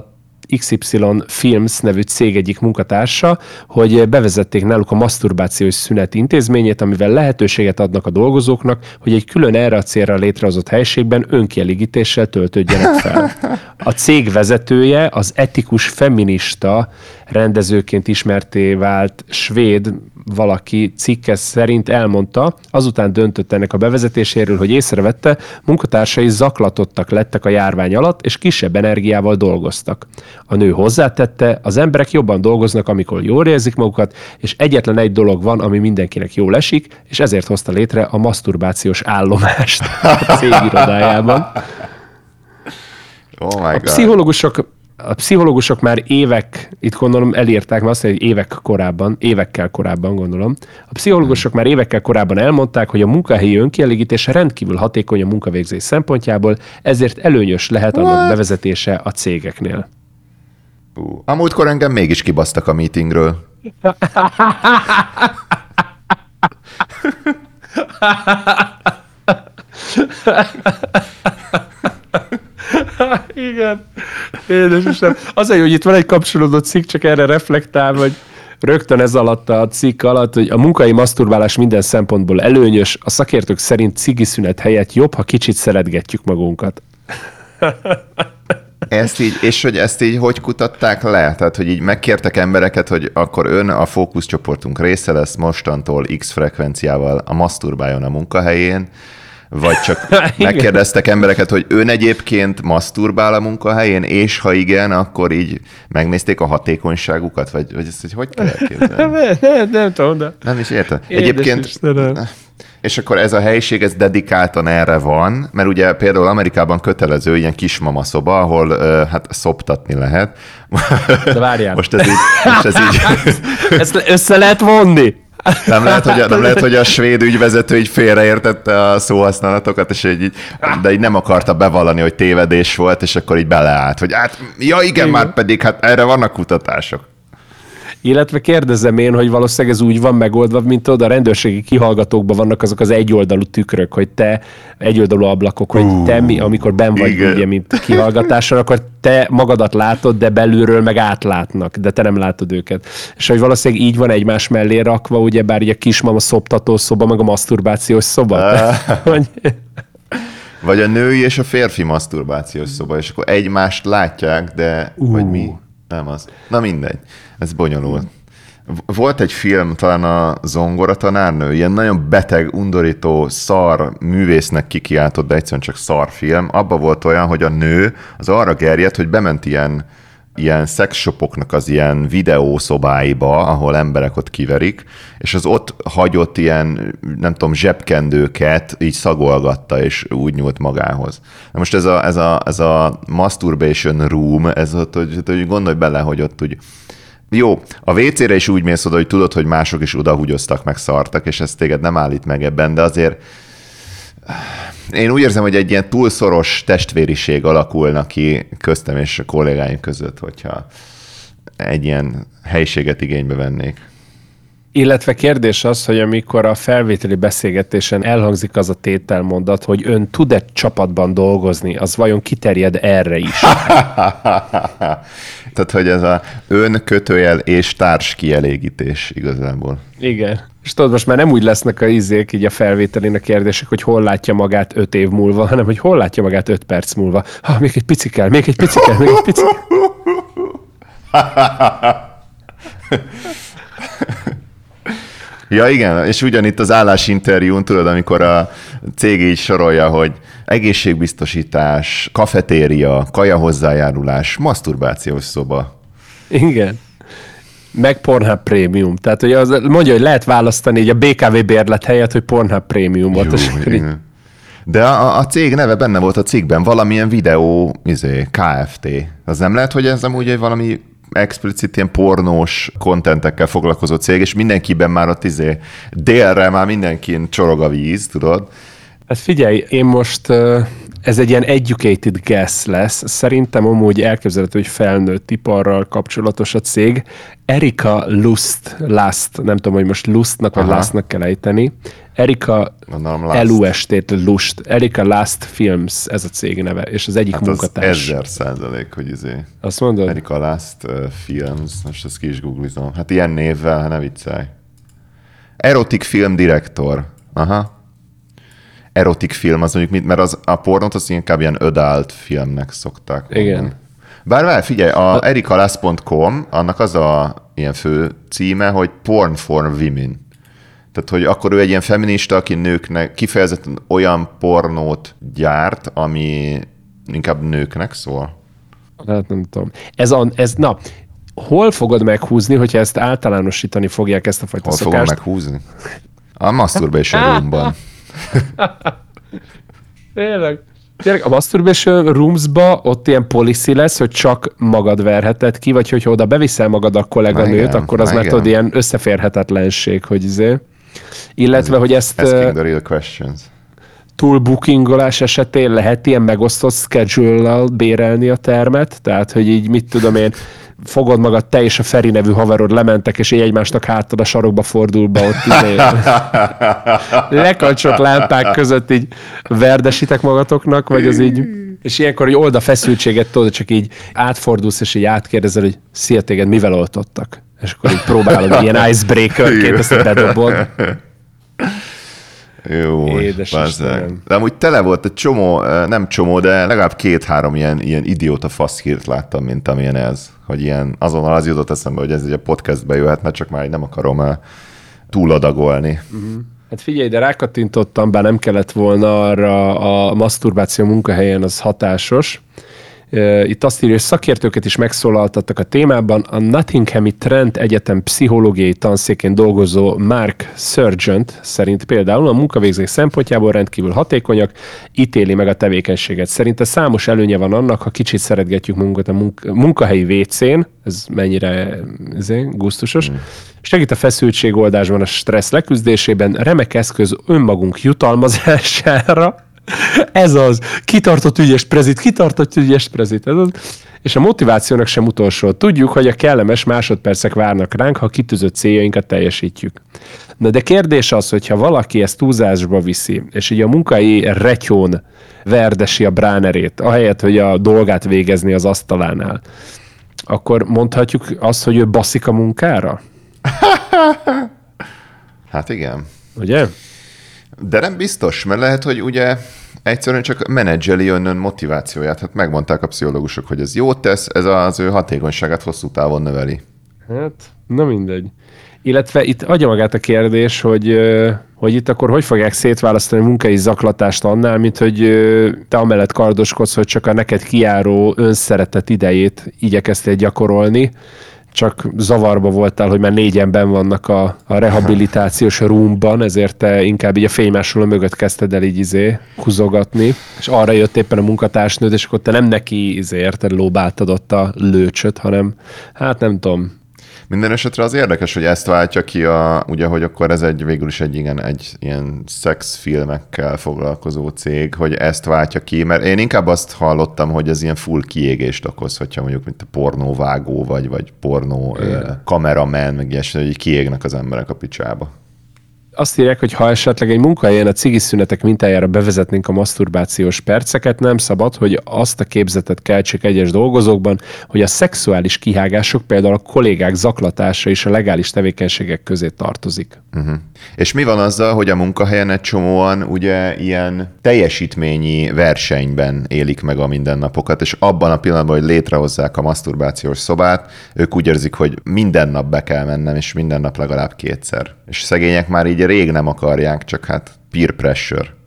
XY Films nevű cég egyik munkatársa, hogy bevezették náluk a maszturbációs szünet intézményét, amivel lehetőséget adnak a dolgozóknak, hogy egy külön erre a célra létrehozott helységben önkielégítéssel töltődjenek fel. A cég vezetője az etikus feminista rendezőként ismerté vált svéd valaki cikke szerint elmondta, azután döntött ennek a bevezetéséről, hogy észrevette, munkatársai zaklatottak lettek a járvány alatt, és kisebb energiával dolgoztak. A nő hozzátette, az emberek jobban dolgoznak, amikor jól érzik magukat, és egyetlen egy dolog van, ami mindenkinek jól esik, és ezért hozta létre a maszturbációs állomást a cég irodájában. Oh. A pszichológusok a pszichológusok már évek, itt gondolom elírták, mert azt mondja, hogy évek korábban, évekkel korábban gondolom, a pszichológusok már évekkel korábban elmondták, hogy a munkahelyi önkielégítés rendkívül hatékony a munkavégzés szempontjából, ezért előnyös lehet annak What? bevezetése a cégeknél. Uh, a múltkor engem mégis kibasztak a meetingről. Igen. Édesem. Azért, hogy itt van egy kapcsolódó cikk, csak erre reflektál, hogy rögtön ez alatt a cikk alatt, hogy a munkai maszturbálás minden szempontból előnyös, a szakértők szerint cigiszünet helyett jobb, ha kicsit szeretgetjük magunkat. Ezt így, és hogy ezt így hogy kutatták le? Tehát, hogy így megkértek embereket, hogy akkor ön a fókuszcsoportunk része lesz mostantól X frekvenciával a maszturbáljon a munkahelyén, vagy csak megkérdeztek embereket, hogy ön egyébként maszturbál a munkahelyén, és ha igen, akkor így megnézték a hatékonyságukat, vagy, vagy ezt hogy, hogy kell elképzelni? nem, nem, nem tudom, de... Nem is értem. Egyébként... Istenem. És akkor ez a helyiség, ez dedikáltan erre van, mert ugye például Amerikában kötelező ilyen kismama szoba, ahol hát szoptatni lehet. De várjál. Most ez így... Most ez így... Ezt össze lehet vonni? Nem lehet, hogy a, nem lehet, hogy a svéd ügyvezető így félreértette a szóhasználatokat, és így, de így nem akarta bevallani, hogy tévedés volt, és akkor így beleállt, hogy hát, ja igen, igen. már pedig hát erre vannak kutatások. Illetve kérdezem én, hogy valószínűleg ez úgy van megoldva, mint oda a rendőrségi kihallgatókban vannak azok az egyoldalú tükrök, hogy te, egyoldalú ablakok, hogy uh, te, mi, amikor ben vagy, igen. ugye, mint kihallgatáson, akkor te magadat látod, de belülről meg átlátnak, de te nem látod őket. És hogy valószínűleg így van egymás mellé rakva, ugye bár ugye a kismama szoptató szoba, meg a maszturbációs szoba. Uh. Vagy a női és a férfi maszturbációs szoba, és akkor egymást látják, de uh. vagy mi? Nem az. Na mindegy. Ez bonyolult. Volt egy film, talán a Zongora tanárnő, ilyen nagyon beteg, undorító, szar művésznek kikiáltott, de egyszerűen csak szar film. Abba volt olyan, hogy a nő az arra gerjedt, hogy bement ilyen ilyen szexshopoknak az ilyen videószobáiba, ahol emberek ott kiverik, és az ott hagyott ilyen, nem tudom, zsebkendőket így szagolgatta, és úgy nyúlt magához. Na most ez a, ez a, ez a masturbation room, ez ott, hogy, hogy gondolj bele, hogy ott úgy jó, a WC-re is úgy mész oda, hogy tudod, hogy mások is odahúgyoztak, meg szartak, és ez téged nem állít meg ebben, de azért én úgy érzem, hogy egy ilyen túlszoros testvériség alakulna ki köztem és a kollégáim között, hogyha egy ilyen helyiséget igénybe vennék. Illetve kérdés az, hogy amikor a felvételi beszélgetésen elhangzik az a tételmondat, hogy ön tud-e csapatban dolgozni, az vajon kiterjed erre is? Tehát, hogy ez a ön kötőjel és társ kielégítés igazából. Igen. És tudod, most már nem úgy lesznek a izék, így a felvételén a kérdések, hogy hol látja magát öt év múlva, hanem hogy hol látja magát öt perc múlva. Ha, még egy pici kell, még egy pici kell, még egy pici Ja igen, és ugyanitt az állásinterjún, tudod, amikor a cég így sorolja, hogy egészségbiztosítás, kafetéria, kaja hozzájárulás, maszturbációs szoba. Igen. Meg Pornhub Premium. Tehát hogy az, mondja, hogy lehet választani így a BKV bérlet helyett, hogy Pornhub Premiumot. Jó, így... De a, a cég neve benne volt a cikkben, valamilyen videó, izé, KFT. Az nem lehet, hogy ez amúgy egy valami explicit ilyen pornós kontentekkel foglalkozó cég, és mindenkiben már ott izé délre már mindenkin csorog a víz, tudod? Hát figyelj, én most ez egy ilyen educated guess lesz. Szerintem amúgy elképzelhető, hogy felnőtt iparral kapcsolatos a cég. Erika Lust, Last, nem tudom, hogy most Lustnak vagy Lastnak kell ejteni. Erika Elustét Lust. Erika Last Films, ez a cég neve, és az egyik hát munkatárs. Az ezer százalék, hogy izé. Azt mondod? Erika Last uh, Films, most ezt ki is googlizom. Hát ilyen névvel, ne viccelj. Erotik film direktor. Aha erotik film, az mondjuk, mert az, a pornót az inkább ilyen adult filmnek szokták. Igen. Mondani. Bár vár, figyelj, a erikalász.com, annak az a ilyen fő címe, hogy Porn for Women. Tehát, hogy akkor ő egy ilyen feminista, aki nőknek kifejezetten olyan pornót gyárt, ami inkább nőknek szól. Hát nem tudom. Ez, a, ez na, hol fogod meghúzni, hogyha ezt általánosítani fogják ezt a fajta hol szokást? Hol fogom meghúzni? A masturbation roomban. Tényleg. Tényleg a Masturbation Rooms-ba ott ilyen policy lesz, hogy csak magad verheted ki, vagy hogyha oda beviszel magad a kolléganőt, akkor az már tudod ilyen összeférhetetlenség, hogy izé. Illetve, hogy ezt... Asking the real questions bookingolás esetén lehet ilyen megosztott schedule bérelni a termet, tehát hogy így mit tudom én, fogod magad, te és a Feri nevű haverod lementek, és így egymásnak hátad a sarokba fordul be ott izé. lekalcsott lámpák között így verdesitek magatoknak, vagy az így és ilyenkor, hogy old a feszültséget, tudod, csak így átfordulsz, és így átkérdezel, hogy szia téged, mivel oltottak? És akkor így próbálod, ilyen icebreaker-ként ezt bedobod. Jó, Édes De amúgy tele volt egy csomó, nem csomó, de legalább két-három ilyen, ilyen idióta faszhírt láttam, mint amilyen ez. Hogy ilyen azonnal az jutott eszembe, hogy ez egy a podcastbe jöhet, mert csak már nem akarom túladagolni. Uh-huh. Hát figyelj, de rákattintottam, bár nem kellett volna arra a maszturbáció munkahelyen, az hatásos. Itt azt írja, hogy szakértőket is megszólaltattak a témában. A Nottinghami Trent Egyetem pszichológiai tanszékén dolgozó Mark Surgeon szerint például a munkavégzés szempontjából rendkívül hatékonyak, ítéli meg a tevékenységet. Szerinte számos előnye van annak, ha kicsit szeretgetjük munkat a munka, munkahelyi WC-n, ez mennyire ezért, gusztusos, mm. segít a feszültségoldásban, a stressz leküzdésében, remek eszköz önmagunk jutalmazására, ez az. Kitartott ügyes prezit, kitartott ügyes prezit. Ez az. És a motivációnak sem utolsó. Tudjuk, hogy a kellemes másodpercek várnak ránk, ha kitűzött céljainkat teljesítjük. Na de kérdés az, hogyha valaki ezt túlzásba viszi, és így a munkai retyón verdesi a bránerét, ahelyett, hogy a dolgát végezni az asztalánál, akkor mondhatjuk azt, hogy ő baszik a munkára? hát igen. Ugye? De nem biztos, mert lehet, hogy ugye egyszerűen csak menedzseli önnön motivációját. Hát megmondták a pszichológusok, hogy ez jót tesz, ez az ő hatékonyságát hosszú távon növeli. Hát, na mindegy. Illetve itt adja magát a kérdés, hogy, hogy itt akkor hogy fogják szétválasztani a munkai zaklatást annál, mint hogy te amellett kardoskodsz, hogy csak a neked kiáró önszeretet idejét igyekeztél gyakorolni, csak zavarba voltál, hogy már négyen ben vannak a, a rehabilitációs roomban, ezért te inkább így a fénymásoló mögött kezdted el így izé húzogatni, és arra jött éppen a munkatársnőd, és akkor te nem neki izé érted, lóbáltad ott a lőcsöt, hanem hát nem tudom, minden esetre az érdekes, hogy ezt váltja ki, a, ugye, hogy akkor ez egy végül is egy, igen, egy ilyen szexfilmekkel foglalkozó cég, hogy ezt váltja ki, mert én inkább azt hallottam, hogy ez ilyen full kiégést okoz, hogyha mondjuk mint a pornóvágó vagy, vagy pornó kameramen, meg ilyesmi, hogy kiégnek az emberek a picsába azt írják, hogy ha esetleg egy munkahelyen a cigiszünetek mintájára bevezetnénk a maszturbációs perceket, nem szabad, hogy azt a képzetet keltsék egyes dolgozókban, hogy a szexuális kihágások, például a kollégák zaklatása is a legális tevékenységek közé tartozik. Uh-huh. És mi van azzal, hogy a munkahelyen egy csomóan ugye ilyen teljesítményi versenyben élik meg a mindennapokat, és abban a pillanatban, hogy létrehozzák a maszturbációs szobát, ők úgy érzik, hogy minden nap be kell mennem, és minden nap legalább kétszer. És szegények már így rég nem akarják, csak hát peer pressure.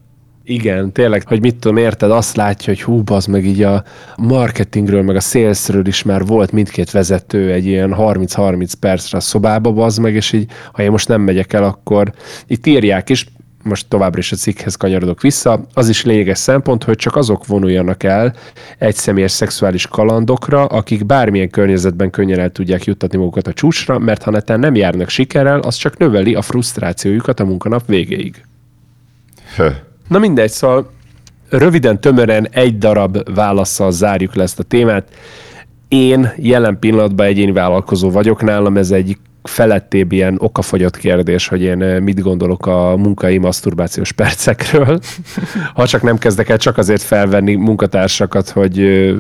Igen, tényleg, hogy mit tudom, érted, azt látja, hogy hú, az meg így a marketingről, meg a salesről is már volt mindkét vezető egy ilyen 30-30 percre a szobába, bazd meg, és így, ha én most nem megyek el, akkor itt írják is, most továbbra is a cikkhez kanyarodok vissza, az is lényeges szempont, hogy csak azok vonuljanak el egy személyes szexuális kalandokra, akik bármilyen környezetben könnyen el tudják juttatni magukat a csúcsra, mert ha netán nem járnak sikerrel, az csak növeli a frusztrációjukat a munkanap végéig. Hö. Na mindegy, szóval röviden, tömören egy darab válaszsal zárjuk le ezt a témát. Én jelen pillanatban egyéni vállalkozó vagyok, nálam ez egy felettébb ilyen okafogyott kérdés, hogy én eh, mit gondolok a munkai maszturbációs percekről. ha csak nem kezdek el csak azért felvenni munkatársakat, hogy eh,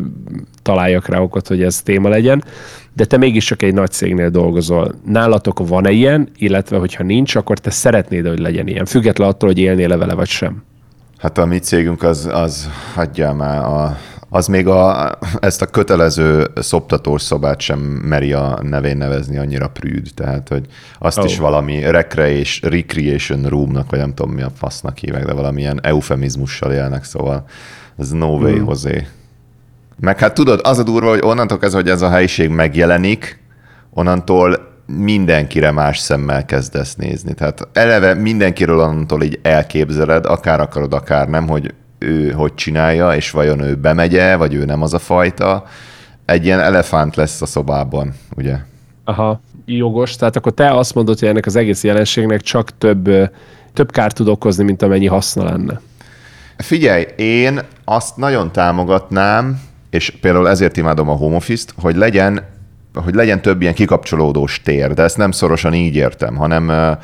találjak rá okot, hogy ez téma legyen. De te mégiscsak egy nagy cégnél dolgozol. Nálatok van-e ilyen, illetve hogyha nincs, akkor te szeretnéd, hogy legyen ilyen, független attól, hogy élnél vele vagy sem? Hát a mi cégünk az, az hagyja már a az még a, ezt a kötelező szoptatós szobát sem meri a nevén nevezni annyira prűd, tehát hogy azt oh. is valami recreation, recreation roomnak, vagy nem tudom mi a fasznak hívek, de valamilyen eufemizmussal élnek, szóval ez no way, mm. José. Meg hát tudod, az a durva, hogy onnantól kezdve, hogy ez a helyiség megjelenik, onnantól mindenkire más szemmel kezdesz nézni. Tehát eleve mindenkiről onnantól így elképzeled, akár akarod, akár nem, hogy ő hogy csinálja, és vajon ő bemegye, vagy ő nem az a fajta. Egy ilyen elefánt lesz a szobában, ugye? Aha, jogos. Tehát akkor te azt mondod, hogy ennek az egész jelenségnek csak több, több kárt tud okozni, mint amennyi haszna lenne. Figyelj, én azt nagyon támogatnám, és például ezért imádom a home office-t, hogy legyen, hogy legyen több ilyen kikapcsolódós tér, de ezt nem szorosan így értem, hanem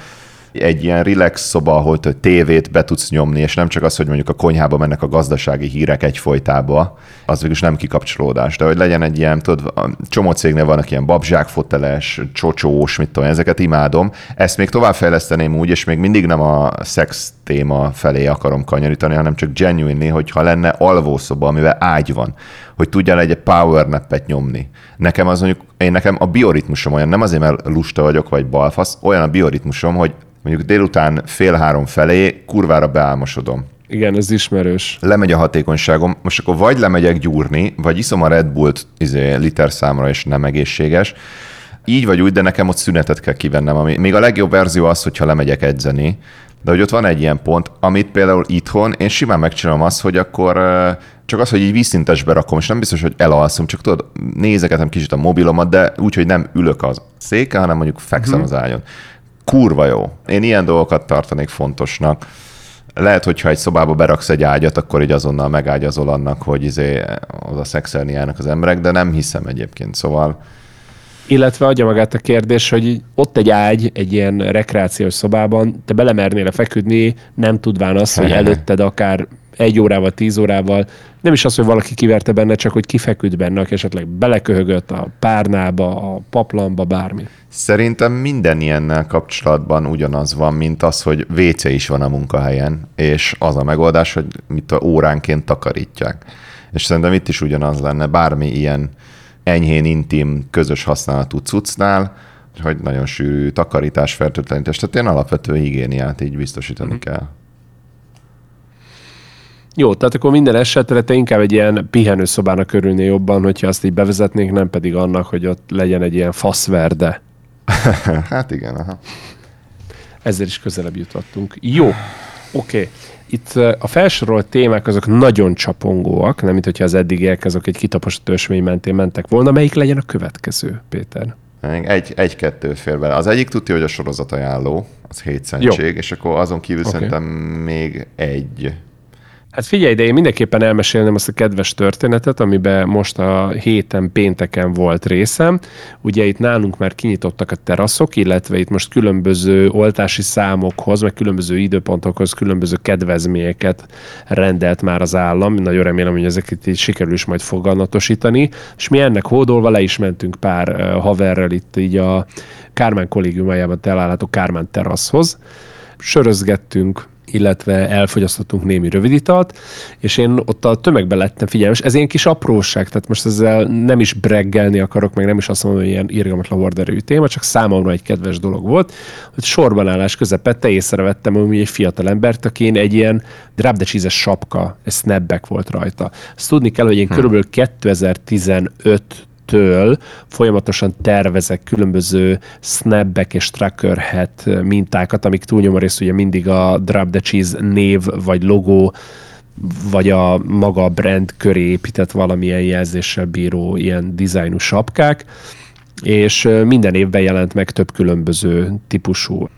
egy ilyen relax szoba, ahol tévét be tudsz nyomni, és nem csak az, hogy mondjuk a konyhába mennek a gazdasági hírek egyfolytába, az végül nem kikapcsolódás, de hogy legyen egy ilyen, tudod, csomó cégnél vannak ilyen babzsák foteles, csocsós, mit tudom, ezeket imádom. Ezt még továbbfejleszteném úgy, és még mindig nem a szex téma felé akarom kanyarítani, hanem csak genuinely, hogyha lenne alvószoba, amivel ágy van, hogy tudjál egy power nappet nyomni. Nekem az mondjuk, én nekem a bioritmusom olyan, nem azért, mert lusta vagyok, vagy balfasz, olyan a bioritmusom, hogy mondjuk délután fél három felé kurvára beálmosodom. Igen, ez ismerős. Lemegy a hatékonyságom, most akkor vagy lemegyek gyúrni, vagy iszom a Red Bullt izé, liter számra, és nem egészséges. Így vagy úgy, de nekem ott szünetet kell kivennem. Ami, még a legjobb verzió az, hogyha lemegyek edzeni, de hogy ott van egy ilyen pont, amit például itthon én simán megcsinálom azt, hogy akkor csak az, hogy így vízszintesbe rakom, és nem biztos, hogy elalszom, csak tudod, nézegetem kicsit a mobilomat, de úgy, hogy nem ülök az széke, hanem mondjuk fekszem uh-huh. az ágyon kurva jó. Én ilyen dolgokat tartanék fontosnak. Lehet, hogyha egy szobába beraksz egy ágyat, akkor így azonnal megágyazol annak, hogy izé oda szexelni járnak az emberek, de nem hiszem egyébként, szóval... Illetve adja magát a kérdés, hogy ott egy ágy, egy ilyen rekreációs szobában, te belemernél feküdni, nem tudván azt, hogy előtted akár egy órával, tíz órával, nem is az, hogy valaki kiverte benne, csak hogy kifeküdt benne, aki esetleg beleköhögött a párnába, a paplamba, bármi. Szerintem minden ilyennel kapcsolatban ugyanaz van, mint az, hogy WC is van a munkahelyen, és az a megoldás, hogy mit a óránként takarítják. És szerintem itt is ugyanaz lenne, bármi ilyen enyhén intim, közös használatú cuccnál, hogy nagyon sűrű takarítás, fertőtlenítés, tehát ilyen alapvető higiéniát így biztosítani mm. kell. Jó, tehát akkor minden esetre te inkább egy ilyen pihenőszobának örülnél jobban, hogyha azt így bevezetnénk, nem pedig annak, hogy ott legyen egy ilyen faszverde. hát igen, aha. Ezzel is közelebb jutottunk. Jó, oké. Okay. Itt a felsorolt témák azok nagyon csapongóak, nem mint hogyha az eddigiek azok egy kitaposott ösmény mentén mentek volna. Melyik legyen a következő, Péter? Egy, egy-kettő fér bele. Az egyik tudja, hogy a sorozat ajánló, az hétszentség, és akkor azon kívül okay. szerintem még egy Hát figyelj, de én mindenképpen elmesélném azt a kedves történetet, amiben most a héten pénteken volt részem. Ugye itt nálunk már kinyitottak a teraszok, illetve itt most különböző oltási számokhoz, meg különböző időpontokhoz különböző kedvezményeket rendelt már az állam. Nagyon remélem, hogy ezeket így sikerül is majd fogalmatosítani. És mi ennek hódolva le is mentünk pár haverrel itt így a Kármán kollégiumájában található Kármán teraszhoz. Sörözgettünk, illetve elfogyasztottunk némi röviditalt, és én ott a tömegbe lettem figyelmes. Ez ilyen kis apróság, tehát most ezzel nem is breggelni akarok, meg nem is azt mondom, hogy ilyen irgalmatlan horderőjű téma, csak számomra egy kedves dolog volt, hogy sorbanállás közepette észrevettem, hogy egy fiatal embert, aki egy ilyen drábdecsízes sapka, egy snapback volt rajta. Azt tudni kell, hogy én hm. körülbelül 2015 től folyamatosan tervezek különböző snapback és tracker hat mintákat, amik túlnyomó rész ugye mindig a Drop the Cheese név vagy logó vagy a maga brand köré épített valamilyen jelzéssel bíró ilyen dizájnú sapkák, és minden évben jelent meg több különböző típusú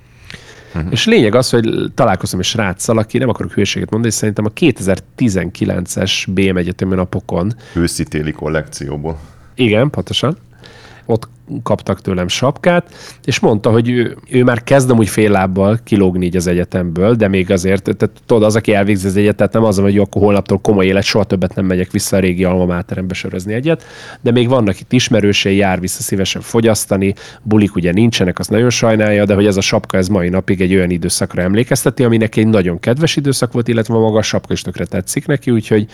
Uh-huh. És lényeg az, hogy találkozom egy sráccal, aki nem akarok hülyeséget mondani, szerintem a 2019-es BM egyetemi napokon. Őszi-téli kollekcióból. Igen, pontosan. Ott kaptak tőlem sapkát, és mondta, hogy ő, ő már kezdem úgy fél lábbal kilógni így az egyetemből, de még azért, tehát tudod, az, aki elvégzi az egyetet, nem az, hogy jó, akkor holnaptól komoly élet, soha többet nem megyek vissza a régi alma máterembe sörözni egyet, de még vannak itt ismerősei, jár vissza szívesen fogyasztani, bulik ugye nincsenek, az nagyon sajnálja, de hogy ez a sapka ez mai napig egy olyan időszakra emlékezteti, aminek egy nagyon kedves időszak volt, illetve maga a sapka is tökre tetszik neki, úgyhogy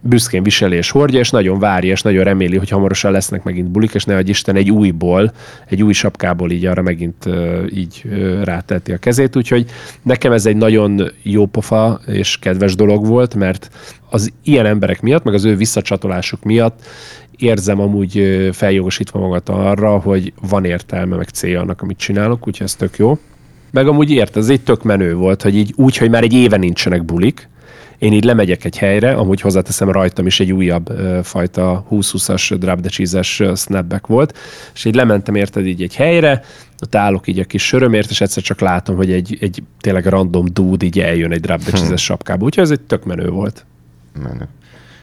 büszkén viseli és hordja, és nagyon várja, és nagyon reméli, hogy hamarosan lesznek megint bulik, és ne hogy Isten egy újból, egy új sapkából így arra megint így ráteti a kezét, úgyhogy nekem ez egy nagyon jó pofa és kedves dolog volt, mert az ilyen emberek miatt, meg az ő visszacsatolásuk miatt érzem amúgy feljogosítva magat arra, hogy van értelme, meg célja annak, amit csinálok, úgyhogy ez tök jó. Meg amúgy ért, ez egy tök menő volt, hogy így úgy, hogy már egy éve nincsenek bulik, én így lemegyek egy helyre, amúgy hozzáteszem rajtam is egy újabb ö, fajta 20-20-as drop the cheese snapback volt, és így lementem érted így egy helyre, ott állok így a kis sörömért, és egyszer csak látom, hogy egy, egy tényleg random dude így eljön egy drop the cheese sapkába, úgyhogy ez egy tök menő volt. Menő.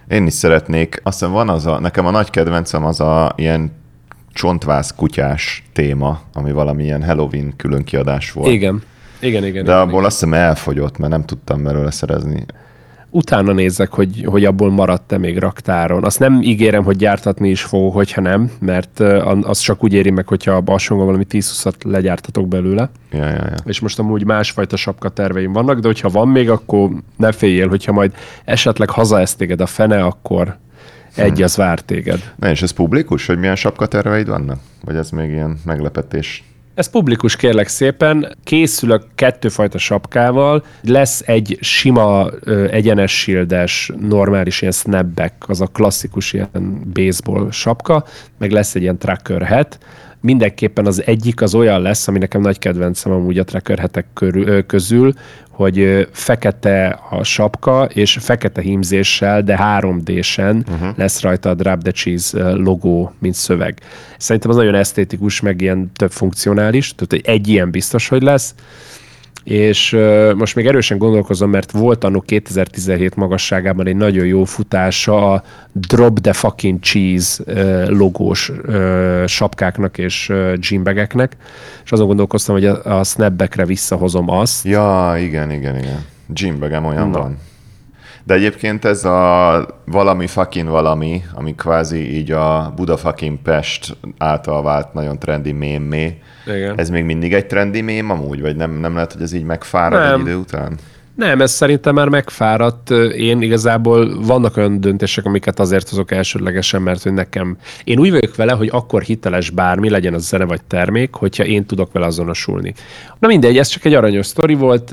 Én is szeretnék, azt hiszem van az a, nekem a nagy kedvencem az a ilyen csontvász kutyás téma, ami valamilyen Halloween külön kiadás volt. Igen. Igen, igen. De igen, abból igen. azt hiszem elfogyott, mert nem tudtam belőle szerezni. Utána nézzek, hogy, hogy abból maradt-e még raktáron. Azt nem ígérem, hogy gyártatni is fogok, hogyha nem, mert az csak úgy éri meg, hogyha a balsongon valami 10 legyártatok belőle. Ja, ja, ja. És most amúgy másfajta sapka terveim vannak, de hogyha van még, akkor ne féljél, hogyha majd esetleg hazaesztéged a fene, akkor egy az vár téged. Na és ez publikus, hogy milyen sapkaterveid vannak? Vagy ez még ilyen meglepetés? Ez publikus, kérlek szépen. Készül a kettőfajta sapkával. Lesz egy sima, egyenes shieldes, normális ilyen snapback, az a klasszikus ilyen baseball sapka, meg lesz egy ilyen tracker hat. Mindenképpen az egyik az olyan lesz, ami nekem nagy kedvencem amúgy a tracker hetek közül, hogy fekete a sapka, és fekete hímzéssel, de 3D-sen uh-huh. lesz rajta a Drop the Cheese logó, mint szöveg. Szerintem az nagyon esztétikus, meg ilyen több funkcionális, tehát egy ilyen biztos, hogy lesz és most még erősen gondolkozom, mert volt annak 2017 magasságában egy nagyon jó futása a Drop the fucking cheese logós sapkáknak és gymbageknek, és azon gondolkoztam, hogy a, snapbackre visszahozom azt. Ja, igen, igen, igen. Gymbagem olyan Na. van. De egyébként ez a valami fucking valami, ami kvázi így a Buda fucking Pest által vált nagyon trendi mémé, igen. Ez még mindig egy trendi mém amúgy, vagy nem, nem lehet, hogy ez így megfárad nem. egy idő után? Nem, ez szerintem már megfáradt. Én igazából vannak olyan döntések, amiket azért hozok elsődlegesen, mert hogy nekem... Én úgy vagyok vele, hogy akkor hiteles bármi, legyen az zene vagy termék, hogyha én tudok vele azonosulni. Na mindegy, ez csak egy aranyos sztori volt.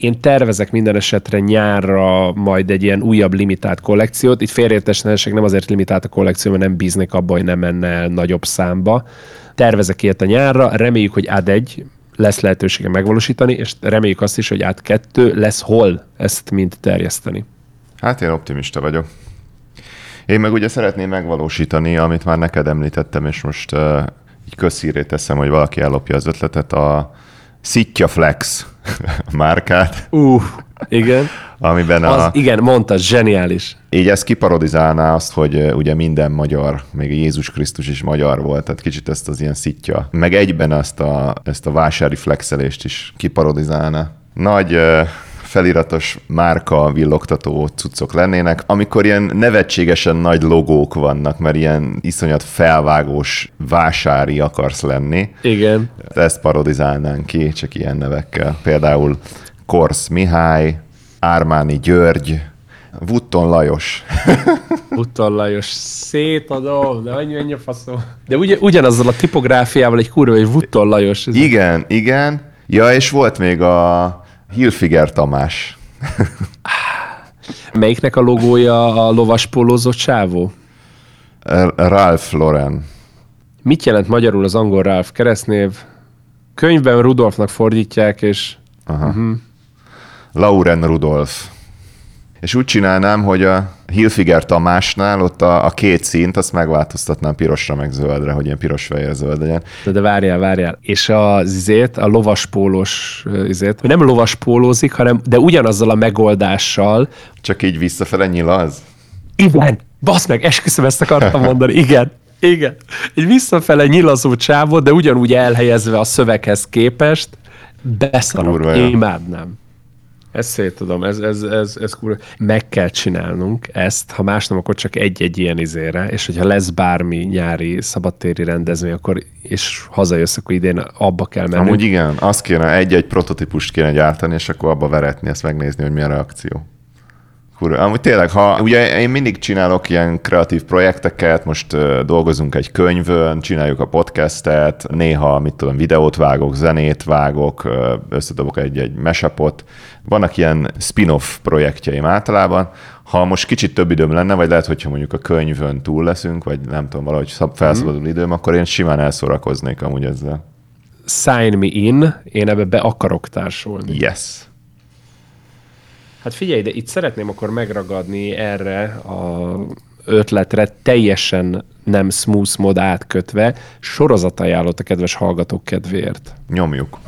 Én tervezek minden esetre nyárra majd egy ilyen újabb limitált kollekciót. Itt félreértesnek nem azért limitált a kollekció, mert nem bíznék abban, hogy nem menne el nagyobb számba, tervezek ilyet a nyárra, reméljük, hogy ad egy lesz lehetősége megvalósítani, és reméljük azt is, hogy át kettő lesz hol ezt mind terjeszteni. Hát én optimista vagyok. Én meg ugye szeretném megvalósítani, amit már neked említettem, és most uh, így közszírét teszem, hogy valaki ellopja az ötletet, a Sitja Flex márkát. Uh, igen. Amiben az, a... Igen, mondta, zseniális. Így ez kiparodizálná azt, hogy ugye minden magyar, még Jézus Krisztus is magyar volt, tehát kicsit ezt az ilyen szitja. Meg egyben azt a, ezt a vásári flexelést is kiparodizálna. Nagy feliratos márka villogtató cuccok lennének, amikor ilyen nevetségesen nagy logók vannak, mert ilyen iszonyat felvágós vásári akarsz lenni. Igen. Ezt parodizálnánk ki, csak ilyen nevekkel. Például Korsz Mihály, Ármáni György, Vutton Lajos. Vutton Lajos, szétadom, de annyi, annyi faszom. De ugye, ugyanazzal a tipográfiával egy kurva, hogy Vutton Lajos. Ez igen, igen. Ja, és volt még a Hilfiger Tamás. Melyiknek a logója a lovas pólózott csávó? Ralph Lauren. Mit jelent magyarul az angol Ralph keresztnév? Könyvben Rudolfnak fordítják, és... Aha. Uh-huh. Lauren Rudolf. És úgy csinálnám, hogy a Hilfiger Tamásnál ott a, a két színt, azt megváltoztatnám pirosra meg zöldre, hogy ilyen piros fehér zöld legyen. De, de várjál, várjál. És az izét, a lovaspólós izét, nem lovaspólózik, hanem de ugyanazzal a megoldással. Csak így visszafele nyilaz? Igen, basz meg, esküszöm, ezt akartam mondani, igen. Igen. Egy visszafele nyilazó csávó, de ugyanúgy elhelyezve a szöveghez képest, beszarok, imádnám. Ezt szét tudom, ez, ez, ez, ez kurva. Meg kell csinálnunk ezt, ha más nem, akkor csak egy-egy ilyen izére, és hogyha lesz bármi nyári szabadtéri rendezvény, akkor és hazajössz, akkor idén abba kell menni. Amúgy igen, azt kéne, egy-egy prototípust kéne gyártani, és akkor abba veretni, ezt megnézni, hogy mi a reakció. Kurva. Amúgy tényleg, ha ugye én mindig csinálok ilyen kreatív projekteket, most uh, dolgozunk egy könyvön, csináljuk a podcastet, néha, mit tudom, videót vágok, zenét vágok, összedobok egy-egy mesapot. Vannak ilyen spin-off projektjeim általában. Ha most kicsit több időm lenne, vagy lehet, hogyha mondjuk a könyvön túl leszünk, vagy nem tudom, valahogy felszabadul időm, akkor én simán elszórakoznék amúgy ezzel. Sign me in, én ebbe be akarok társulni. Yes. Hát figyelj, de itt szeretném akkor megragadni erre a ötletre teljesen nem smooth mod átkötve sorozat ajánlott a kedves hallgatók kedvéért. Nyomjuk.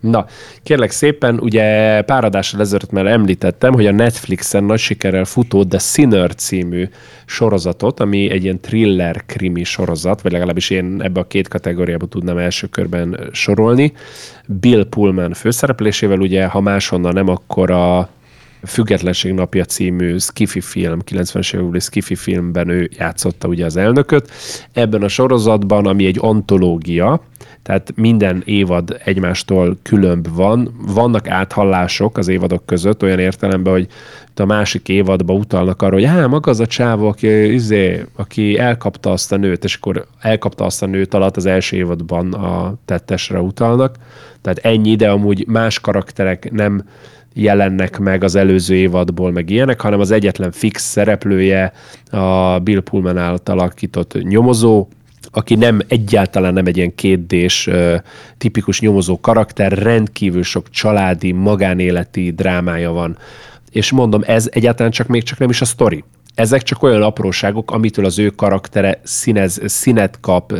Na, kérlek szépen, ugye pár adással ezelőtt már említettem, hogy a Netflixen nagy sikerrel futó The Sinner című sorozatot, ami egy ilyen thriller krimi sorozat, vagy legalábbis én ebbe a két kategóriába tudnám első körben sorolni. Bill Pullman főszereplésével, ugye, ha máshonnan nem, akkor a Függetlenség napja című skifi film, 90-es évekbeli skifi filmben ő játszotta ugye az elnököt. Ebben a sorozatban, ami egy antológia, tehát minden évad egymástól különb van. Vannak áthallások az évadok között, olyan értelemben, hogy a másik évadba utalnak arra, hogy hát maga az a csávó, aki, izé, aki elkapta azt a nőt, és akkor elkapta azt a nőt alatt az első évadban a tettesre utalnak. Tehát ennyi, de amúgy más karakterek nem jelennek meg az előző évadból, meg ilyenek, hanem az egyetlen fix szereplője a Bill Pullman által alakított nyomozó, aki nem egyáltalán nem egy ilyen kétdés tipikus nyomozó karakter, rendkívül sok családi, magánéleti drámája van. És mondom, ez egyáltalán csak még csak nem is a sztori. Ezek csak olyan apróságok, amitől az ő karaktere színez, színet kap,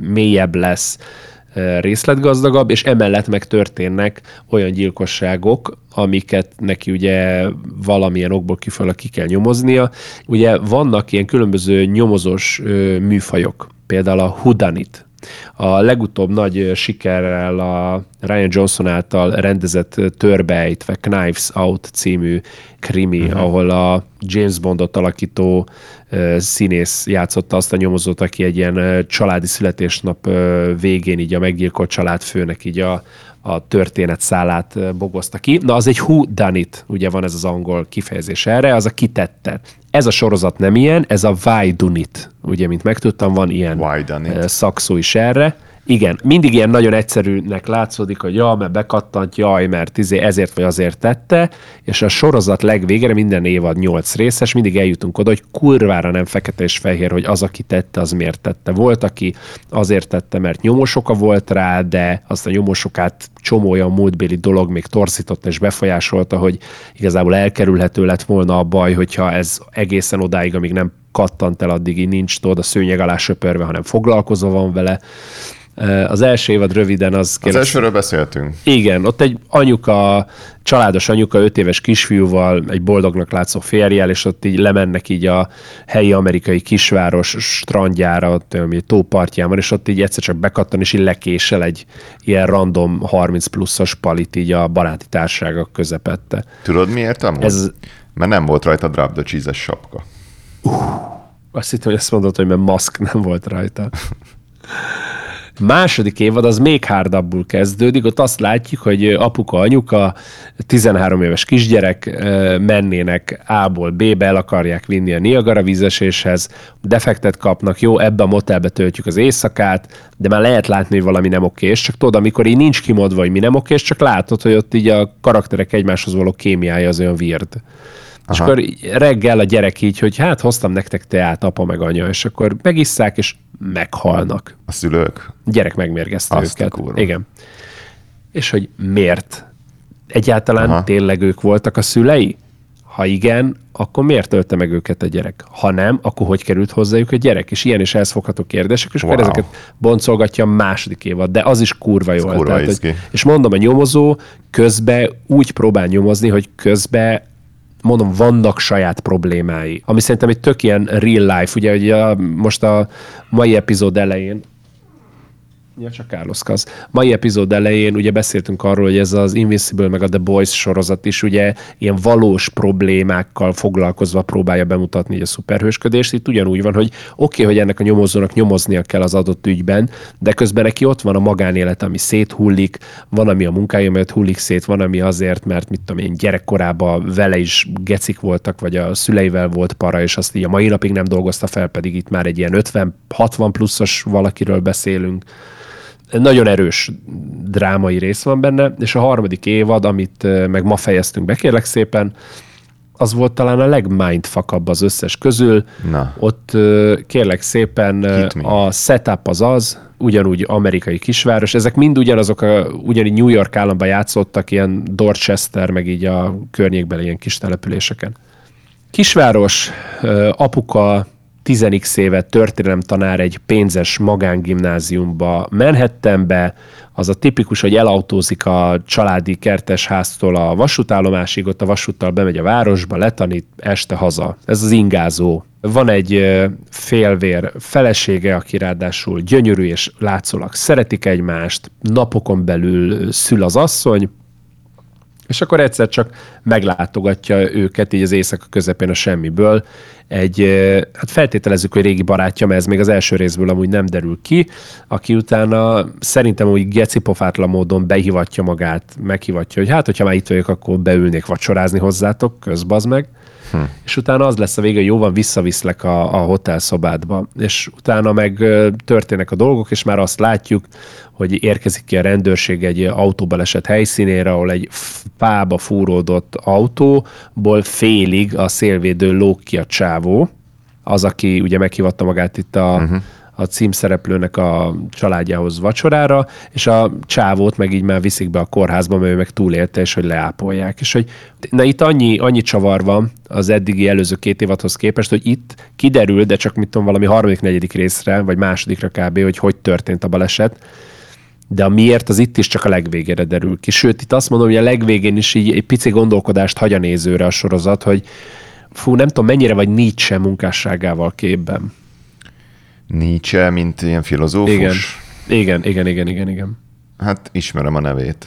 mélyebb lesz, részletgazdagabb, és emellett meg történnek olyan gyilkosságok, amiket neki ugye valamilyen okból kifolyólag ki kell nyomoznia. Ugye vannak ilyen különböző nyomozós műfajok, például a Hudanit, a legutóbb nagy sikerrel a Ryan Johnson által rendezett Törbejtve Knives Out című krimi, uh-huh. ahol a James Bondot alakító színész játszotta azt a nyomozót, aki egy ilyen családi születésnap végén így a meggyilkolt családfőnek így a, a történet szálát bogozta ki. Na, az egy who done it, ugye van ez az angol kifejezés erre, az a kitette. Ez a sorozat nem ilyen, ez a why done it, ugye, mint megtudtam, van ilyen szakszó is erre igen, mindig ilyen nagyon egyszerűnek látszódik, hogy ja, mert bekattant, jaj, mert izé ezért vagy azért tette, és a sorozat legvégére minden évad nyolc részes, mindig eljutunk oda, hogy kurvára nem fekete és fehér, hogy az, aki tette, az miért tette. Volt, aki azért tette, mert nyomosoka volt rá, de azt a nyomosokát csomó olyan múltbéli dolog még torzította és befolyásolta, hogy igazából elkerülhető lett volna a baj, hogyha ez egészen odáig, amíg nem kattant el, addig így nincs tudod a szőnyeg alá söpörve, hanem foglalkozva van vele. Az első évad röviden az... Kérlek, az elsőről beszéltünk. Igen, ott egy anyuka, családos anyuka, öt éves kisfiúval, egy boldognak látszó férjel, és ott így lemennek így a helyi amerikai kisváros strandjára, ott ami tópartján van, és ott így egyszer csak bekattan, és így lekésel egy ilyen random 30 pluszos palit így a baráti társaságok közepette. Tudod miért amúgy? Ez... Mert nem volt rajta drop the cheese sapka. Uh, azt hittem, hogy azt mondod, hogy mert maszk nem volt rajta. Második évad az még hárdabbul kezdődik, ott azt látjuk, hogy apuka, anyuka, 13 éves kisgyerek mennének A-ból B-be, el akarják vinni a Niagara vízeséshez, defektet kapnak, jó, ebbe a motelbe töltjük az éjszakát, de már lehet látni, hogy valami nem okés, csak tudod, amikor így nincs kimodva, hogy mi nem okés, csak látod, hogy ott így a karakterek egymáshoz való kémiája az olyan weird. Aha. És akkor reggel a gyerek így, hogy hát hoztam nektek teát, apa meg anya, és akkor megisszák, és meghalnak. A szülők? A gyerek megmérgezte Azt őket. Igen. És hogy miért? Egyáltalán Aha. tényleg ők voltak a szülei? Ha igen, akkor miért tölte meg őket a gyerek? Ha nem, akkor hogy került hozzájuk a gyerek? És ilyen is elszfogható kérdések, és wow. akkor ezeket boncolgatja a második évad, de az is kurva jó. Kurva Tehát, hogy, és mondom, a nyomozó közben úgy próbál nyomozni, hogy közben mondom, vannak saját problémái. Ami szerintem egy tök ilyen real life, ugye, ugye most a mai epizód elején Ja, csak Carlos Kaz. Mai epizód elején ugye beszéltünk arról, hogy ez az Invincible meg a The Boys sorozat is ugye ilyen valós problémákkal foglalkozva próbálja bemutatni a szuperhősködést. Itt ugyanúgy van, hogy oké, okay, hogy ennek a nyomozónak nyomoznia kell az adott ügyben, de közben neki ott van a magánélet, ami széthullik, van, ami a munkája miatt hullik szét, van, ami azért, mert mit tudom én, gyerekkorában vele is gecik voltak, vagy a szüleivel volt para, és azt így a mai napig nem dolgozta fel, pedig itt már egy ilyen 50-60 pluszos valakiről beszélünk nagyon erős drámai rész van benne, és a harmadik évad, amit meg ma fejeztünk be, kérlek szépen, az volt talán a legmindfuckabb az összes közül. Na. Ott kérlek szépen a setup az az, ugyanúgy amerikai kisváros, ezek mind ugyanazok, a, ugyanígy New York államban játszottak, ilyen Dorchester, meg így a környékbeli ilyen kis településeken. Kisváros, apuka 10 éve történelemtanár egy pénzes magángimnáziumba Manhattanbe, az a tipikus, hogy elautózik a családi kertes háztól a vasútállomásig, ott a vasúttal bemegy a városba, letanít, este haza. Ez az ingázó. Van egy félvér felesége, aki ráadásul gyönyörű és látszólag szeretik egymást, napokon belül szül az asszony, és akkor egyszer csak meglátogatja őket így az éjszaka közepén a semmiből. Egy, hát feltételezzük, hogy régi barátja, mert ez még az első részből amúgy nem derül ki, aki utána szerintem úgy gecipofátlan módon behivatja magát, meghivatja, hogy hát, hogyha már itt vagyok, akkor beülnék vacsorázni hozzátok, közbaz meg. Hm. És utána az lesz a vége, hogy jó van, visszaviszlek a, a hotelszobádba. És utána meg történnek a dolgok, és már azt látjuk, hogy érkezik ki a rendőrség egy autóbaleset helyszínére, ahol egy fába fúródott autóból félig a szélvédő lók ki a csávó, az, aki ugye meghívatta magát itt a, uh-huh a címszereplőnek a családjához vacsorára, és a csávót meg így már viszik be a kórházba, mert ő meg túlélte, és hogy leápolják. És hogy na itt annyi, annyi csavar van az eddigi előző két évadhoz képest, hogy itt kiderül, de csak mit tudom, valami harmadik, negyedik részre, vagy másodikra kb., hogy hogy történt a baleset, de a miért az itt is csak a legvégére derül ki. Sőt, itt azt mondom, hogy a legvégén is így egy pici gondolkodást hagy a nézőre a sorozat, hogy fú, nem tudom, mennyire vagy Nietzsche munkásságával képben. Nietzsche, mint ilyen filozófus? Igen, igen, igen, igen, igen. igen. Hát ismerem a nevét.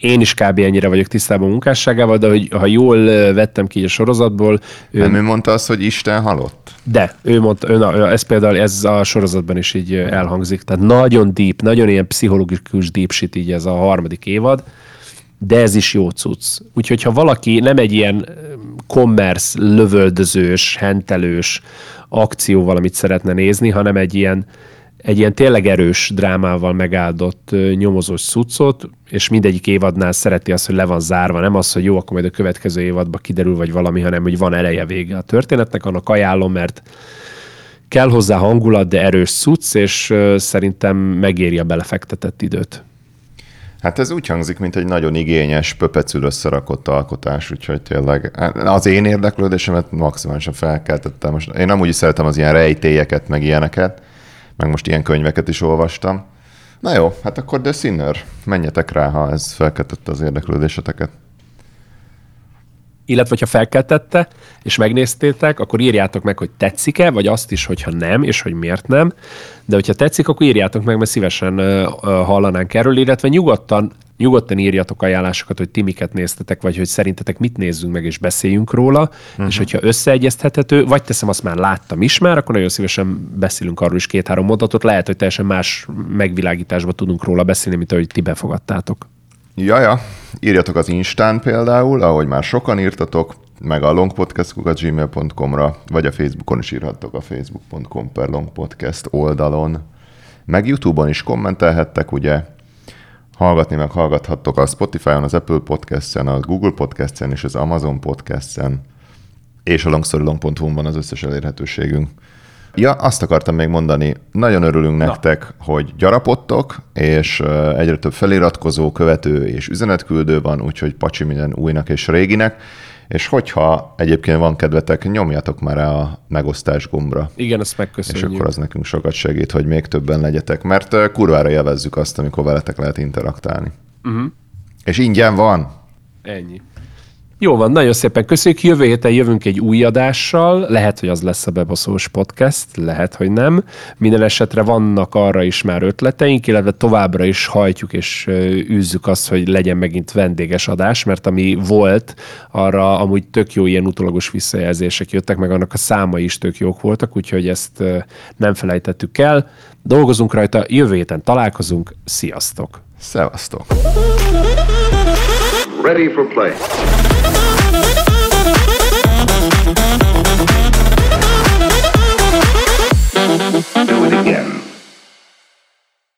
Én is kb. ennyire vagyok tisztában a munkásságával, de hogy, ha jól vettem ki a sorozatból... Ő... Nem ő mondta azt, hogy Isten halott? De, ő mondta, ő, na, ez például ez a sorozatban is így elhangzik. Tehát nagyon deep, nagyon ilyen pszichológikus deep shit így ez a harmadik évad, de ez is jó cucc. Úgyhogy ha valaki nem egy ilyen commerce, lövöldözős, hentelős, akcióval, amit szeretne nézni, hanem egy ilyen, egy ilyen tényleg erős drámával megáldott nyomozós szucot, és mindegyik évadnál szereti azt, hogy le van zárva, nem az, hogy jó, akkor majd a következő évadban kiderül, vagy valami, hanem hogy van eleje vége a történetnek, annak ajánlom, mert kell hozzá hangulat, de erős szuc, és szerintem megéri a belefektetett időt. Hát ez úgy hangzik, mint egy nagyon igényes, pöpecül összerakott alkotás, úgyhogy tényleg hát az én érdeklődésemet maximálisan felkeltettem. Most én amúgy is szeretem az ilyen rejtélyeket, meg ilyeneket, meg most ilyen könyveket is olvastam. Na jó, hát akkor The Sinner, menjetek rá, ha ez felkeltette az érdeklődéseteket illetve hogyha felkeltette, és megnéztétek, akkor írjátok meg, hogy tetszik-e, vagy azt is, hogyha nem, és hogy miért nem. De hogyha tetszik, akkor írjátok meg, mert szívesen hallanánk erről, illetve nyugodtan, nyugodtan írjatok ajánlásokat, hogy ti miket néztetek, vagy hogy szerintetek mit nézzünk meg, és beszéljünk róla, uh-huh. és hogyha összeegyeztethető, vagy teszem azt már láttam is már, akkor nagyon szívesen beszélünk arról is két-három mondatot, lehet, hogy teljesen más megvilágításba tudunk róla beszélni, mint ahogy ti befogadtátok. Jaja, írjatok az Instán például, ahogy már sokan írtatok, meg a longpodcast.gmail.com-ra, vagy a Facebookon is írhattok a facebook.com per longpodcast oldalon. Meg YouTube-on is kommentelhettek, ugye, hallgatni meg hallgathattok a Spotify-on, az Apple Podcast-en, a Google Podcast-en és az Amazon Podcast-en, és a longstoryLong.hu van az összes elérhetőségünk. Ja, azt akartam még mondani, nagyon örülünk Na. nektek, hogy gyarapodtok, és egyre több feliratkozó, követő és üzenetküldő van, úgyhogy pacsi minden újnak és réginek. És hogyha egyébként van kedvetek, nyomjatok már a megosztás gombra. Igen, ezt megköszönjük. És akkor az nekünk sokat segít, hogy még többen legyetek, mert kurvára jevezzük azt, amikor veletek lehet interaktálni. Uh-huh. És ingyen van. Ennyi. Jó van, nagyon szépen köszönjük. Jövő héten jövünk egy új adással. Lehet, hogy az lesz a bebaszós podcast, lehet, hogy nem. Minden esetre vannak arra is már ötleteink, illetve továbbra is hajtjuk és űzzük azt, hogy legyen megint vendéges adás, mert ami volt, arra amúgy tök jó ilyen utolagos visszajelzések jöttek, meg annak a számai is tök jók voltak, úgyhogy ezt nem felejtettük el. Dolgozunk rajta, jövő héten találkozunk. Sziasztok! Szevasztok! Ready for play.